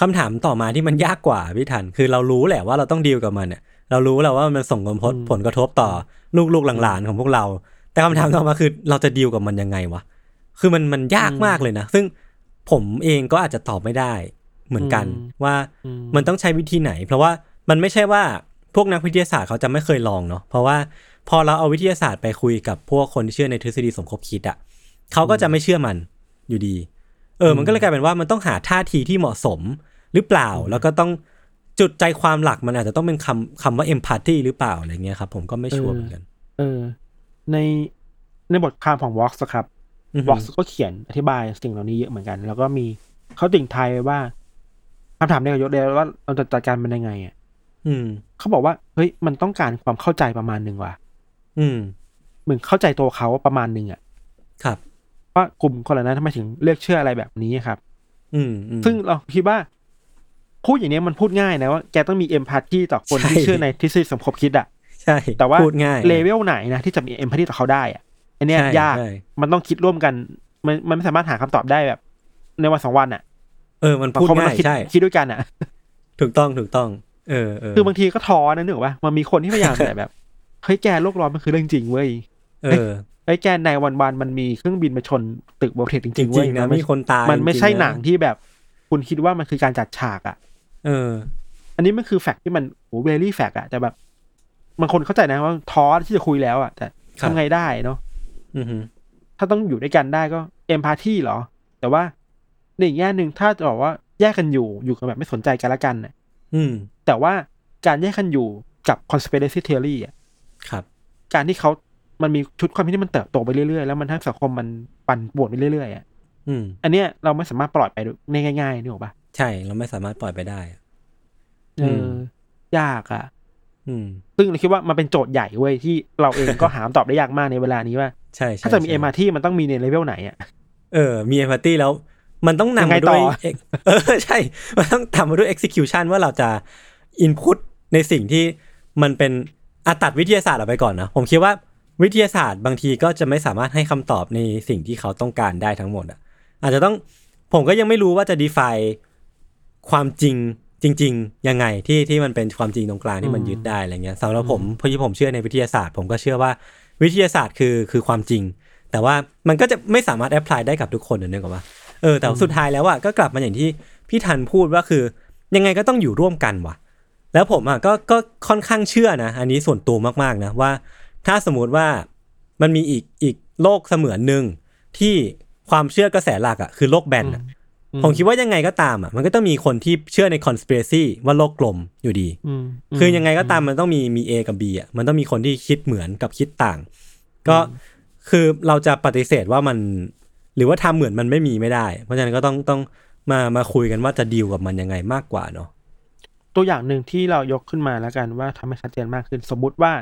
คำถามต่อมาที่มันยากกว่าพี่ธัน คือเรารู้แหละว่าเราต้องดีลกับมันเนี่ยเรารู้แล้วว่ามันส่งผลอืมผลกระทบต่อลูกๆหลานๆของพวกเรา แต่คำถามต่อมาคือเราจะดีลกับมันยังไงวะคือมันมันยากมากเลยนะ ซึ่งผมเองก็อาจจะตอบไม่ได้เหมือนกันว่าอืมันต้องใช้วิธีไหน เพราะว่ามันไม่ใช่ว่า พวกนักวิทยาศาสตร์เขาจะไม่เคยลองเนาะเพราะว่าพอเราเอาวิทยาศาสตร์ไปคุยกับพวกคนที่เชื่อในทฤษฎีสมคบคิดอะเขาก็จะไม่เชื่อมันอยู่ดี เออ มันก็เลยกลายเป็นว่ามันต้องหาท่าทีที่เหมาะสมหรือเปล่า แล้วก็ต้องจุดใจความหลักมันอาจจะต้องเป็นคำคำว่า empathy หรือเปล่าอะไรเงี้ยครับผมก็ไม่ชัวร์เหมือนกัน เออ ในในบทความของ Vox อะครับอือฮึ Vox ก็เขียนอธิบายสิ่งเหล่านี้เยอะเหมือนกัน แล้วก็มีเขาติ่งทายไว้ว่าคำถามในกยศเลยว่าเราจะจัดการมันยังไงอะ อืมเขาบอกว่าเฮ้ยมันต้องการความเข้าใจประมาณหนึ่งว่ะอืมเหมือนเข้าใจตัวเขาประมาณหนึ่งอะ ครับ ว่ากลุ่มคนเหล่านั้นทำไมถึงเลือกเชื่ออะไรแบบนี้ครับ อืมอืมซึ่งเราคิดว่าพูดอย่างนี้มันพูดง่ายนะว่าแกต้องมีเอมพัตตีต่อคนใช่ที่เชื่อในทฤษฎีสมคบคิดอะใช่แต่ว่าพูดง่ายเลเวลไหนนะที่จะมีเอมพัตตีต่อเขาได้อะอันเนี้ยใช่ยากใช่มันต้องคิดร่วมกัน มันมันไม่สามารถหาคำตอบได้แบบ ในวันสองวันอะ เออมันพูดบางคนมันง่าต้อยงคิดใช่คิดด้วยกันอะ ถูกต้องถูกต้อง เออเออคือบางทีก็ท้อนะนึกออกปะมันมีคนที่พยายามแต่แบบเฮ้ยแกโลกร้อนมันคือเรื่องจริงเว้ยเออเฮ้ยแกในวันวันๆมันมีเครื่องบินมาชนตึกโบเทคจจริงๆเว้ริยงๆนะมันมีคนตายมันไม่ใช่จริๆะหนังที่แบบ คุณคิดว่ามันคือการจัดฉากอะ เออ อันนี้มันคือแฟกต์ที่มันโอ้เวลี่แฟกต์อะแต่แบบบางคนเข้าใจนะว่าท้อที่จะคุยแล้วอะแต่ครับทำไงได้เนาะอือฮึถ้าต้องอยู่ด้วยกันได้ก็เอมพาธีเหรอ แต่ว่าในอีกแง่หนึ่งถ้าจะบอกว่าแยกกันอยู่อยู่กันแบบไม่สนใจกันละกันน่ะ อืม แต่ว่าการแยกกันอยู่กับ conspiracy theory อะครับ การที่เขามันมีชุดความคิดที่มันเติบโตไปเรื่อยๆ แล้วมันทำให้สังคมมันปั่นป่วนไปเรื่อยๆอะอืม อันเนี้ยเราไม่สามารถปล่อยไปได้ง่ายๆนี่หรอกปะใช่เราไม่สามารถปล่อยไปได้อะเออือมยากอะอืม ซึ่งเราคิดว่ามันเป็นโจทย์ใหญ่เว้ยที่เราเองก็หาคำตอบได้ยากมากในเวลานี้ว่า ใช่ใช่ถ้าจะมีใช่เอ็มอาร์ที่มันต้องมีในเลเวลไหนอะเออมี empathy แล้ว มันต้องยังนำไงมาด้วยต่อเอ็กเออใช่ มันต้องทำมาด้วย execution ว่าเราจะ input ในสิ่งที่มันเป็นอาตัดวิทยาศาสตร์ออกไปก่อนนะ ผมคิดว่าวิทยาศาสตร์บางทีก็จะไม่สามารถให้คำตอบในสิ่งที่เขาต้องการได้ทั้งหมดอะ อาจจะต้องผมก็ยังไม่รู้ว่าจะ define ความจริงจริง ๆ ยังไงที่ที่มันเป็นความจริงตรงกลางที่มันยึดได้อะไรเงี้ยสำหรับผมเพราะที่ผมเชื่อในวิทยาศาสตร์ ผมก็เชื่อว่าวิทยาศาสตร์คือคือความจริง แต่ว่ามันก็จะไม่สามารถแอพพลายได้กับทุกคนนะนึกออกปะ เออแต่สุดท้ายแล้วอะก็กลับมาอย่างที่พี่ทันพูดว่าคือ ยังไงก็ต้องอยู่ร่วมกันว่ะ แล้วผมอะก็ก็ค่อนข้างเชื่อนะ อันนี้ส่วนตัวมากๆนะว่า ถ้าสมมุติว่ามันมีอีกอีกโลกเสมือนหนึ่งที่ความเชื่อกระแสหลักอะคือโลกแบนอะผมคิดว่ายังไงก็ตามอะมันก็ต้องมีคนที่เชื่อใน conspiracy ว่าโลกกลมอยู่ดีอืมคือยังไงก็ตามมันต้องมีมี A กับ B อะมันต้องมีคนที่คิดเหมือนกับคิดต่าง ก็คือเราจะปฏิเสธว่ามัน หรือว่าทำเหมือนมันไม่มีไม่ได้ เพราะฉะนั้นก็ต้องต้องมามาคุยกันว่าจะดีลกับมันยังไงมากกว่าเนาะตัวอย่างหนึ่งที่เรายกขึ้นมาแล้วกันว่าทำให้ชัดเจนมากขึ้นสมมุติว่า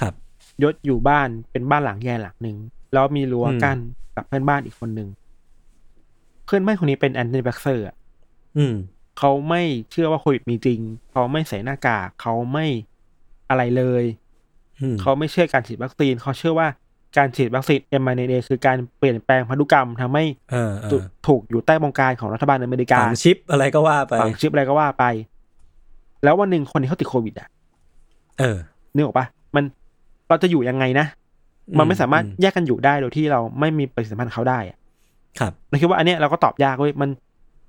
ครับยศอยู่บ้านเป็นบ้านหลังใหญ่หลังหนึ่งแล้วมีรั้วกั้นกับเพื่อนบ้านอีกคนหนึ่งเพื่อนบ้านคนนี้เป็น anti-vaxxer อืมเขาไม่เชื่อว่าโควิดมีจริง เขาไม่ใส่หน้ากากเขาไม่อะไรเลยอืมเขาไม่เชื่อการฉีดวัคซีน เขาเชื่อว่า การฉีดวัคซีน m อ n a คือการเปลี่ยนแปลงพันธุกรรมทำให้เออเอถูอกถูกอยู่ใต้บงการของรัฐบาลอเมริกาฝังชิปอะไรก็ว่าไปฝังชิปอะไรก็ว่าไป แล้ววันหนึ่งคนที่เขาติดโควิดอะเออนึกออกปะมันเราจะอยู่ยังไงนะ มันไม่สามารถอืแยกกันอยู่ได้โดยที่เราไม่มีปฏิสัมพันธ์กับเขาได้อะครับเราคิดว่าอันเนี้ยเราก็ตอบยากเว้ยมัน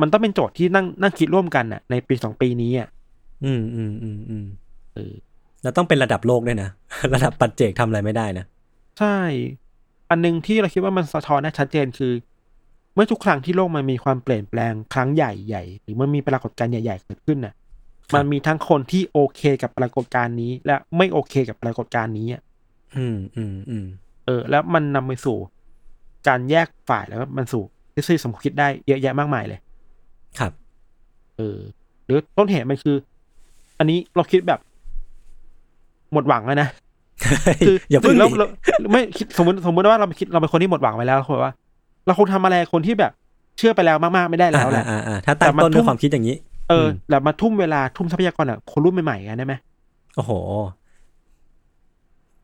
มันต้องเป็นโจทย์ที่นั่งนั่งคิดร่วมกันอะ ในปีสองปีนี้อะอืมอืมอืมอืมเออแล้วต้องเป็นระดับโลกด้วยนะ ระดับปัจเจกทำอะไรไม่ได้นะ ใช่ อันหนึงที่เราคิดว่ามันสะท้อนได้ชัดเจนคือ เมื่อทุกครั้งที่โลกมันมีความเปลี่ยนแปลงครั้งใหญ่ใหญ่หรือมันมีปรากฏการณ์ใหญ่ๆเกิดขึ้นน่ะ มันมีทั้งคนที่โอเคกับปรากฏการณ์นี้ และไม่โอเคกับปรากฏการณ์นี้อะอืมอืมอืมเออ แล้วมันนำไปสู่ การแยกฝ่ายแล้วก็มันสู่ทฤษฎีสมคบคิดได้เยอะแยะมากมายเลย ครับ เออ หรือต้นเหตุมันคือ อันนี้เราคิดแบบ หมดหวังแล้วนะ คืออย่าเพิ่งเราดิเราไม่คิดสมมติสมมติว่าเราไปคิดเราเป็นคนที่หมดหวังไปแล้วเราคิดว่า เราคงทำอะไรคนที่แบบ เชื่อไปแล้วมากๆไม่ได้แล้วแหละอ่าอ่าอ่าถ้าตั้งแต่มันต้นด้วทุ่ยมความคิดอย่างนี้ เออมแล้วมาทุ่มเวลาทุ่มทรัพยากรอะคนรุ่นใหม่ๆกันได้ไหมโอ้โห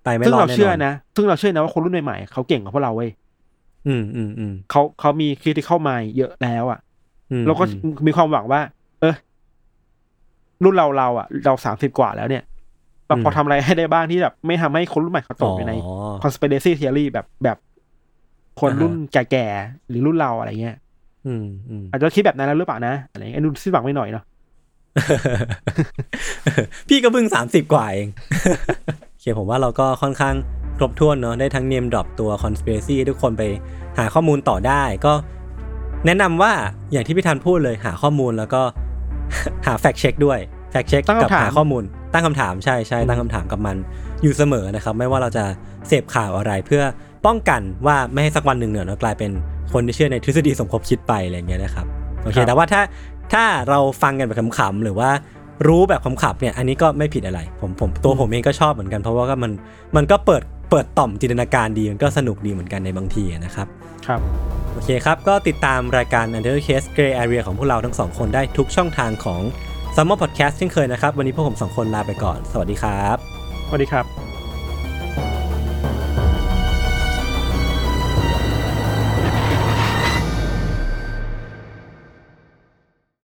ไปไม่ซึ่งรอดเราแน่เชื่อนอนนะซึ่งเราเชื่อนะว่าคนรุ่นใหม่ๆเขาเก่งกว่าพวกเราเว้ยอืมอืมอืมเขาเขามีคิดที่เข้ามาเยอะแล้ว อะอืมเราก็อืมมีความหวังว่า เออรุ่นเราเราอะ เราสามสิบกว่าแล้วเนี่ย เราพอทำอะไรให้ได้บ้างที่แบบไม่ทำให้คนรุ่นใหม่เขาตกไปในอ๋อ conspiracy theory แบบแบบ คนอ่าฮะรุ่นแก่ๆหรือรุ่นเราอะไรเงี้ยอืมอืมอาจจะคิดแบบนั้นแล้วหรือเปล่านะอะไรเงี้ยดูสิ้นหวังไม่หน่อยเนาะพี่ก็เพิ่งสามสิบกว่าเองโอเคผมว่าเราก็ค่อนข้างครบถ้วนเนาะได้ทั้ง name drop ตัว conspiracy ให้ทุกคนไปหาข้อมูลต่อได้ก็แนะนำว่าอย่างที่พี่ธันพูดเลยหาข้อมูลแล้วก็หา fact check ด้วย fact check ตั้งกับคำถามหาข้อมูล ตั้งคำถามใช่ใช่ตั้งคำถามกับมันอยู่เสมอนะครับ ไม่ว่าเราจะเสพข่าวอะไรเพื่อป้องกันว่าไม่ให้สักวันหนึ่งเนี่ยเรากลายเป็นคนที่เชื่อในทฤษฎีสมคบคิดไปอะไรอย่างเงี้ยนะครับโอเคครับแต่ว่าถ้าถ้าเราฟังกันแบบขำๆหรือว่ารู้แบบขำๆเนี่ยอันนี้ก็ไม่ผิดอะไร ผมผมตัวผมเองก็ชอบเหมือนกันเพราะว่าก็มันมันก็เปิดเปิดต่อมจินตนาการดีมันก็สนุกดีเหมือนกันในบางทีนะครับครับโอเคครับ ก็ติดตามรายการ u n d e r Case Gray Area ของพวกเราทั้งสองคนได้ทุกช่องทางของ ซัมเมอร์พอดแคสต์เช่นเคยนะครับ วันนี้พวกผมสองคนลาไปก่อน สวัสดีครับ สวัสดีครับ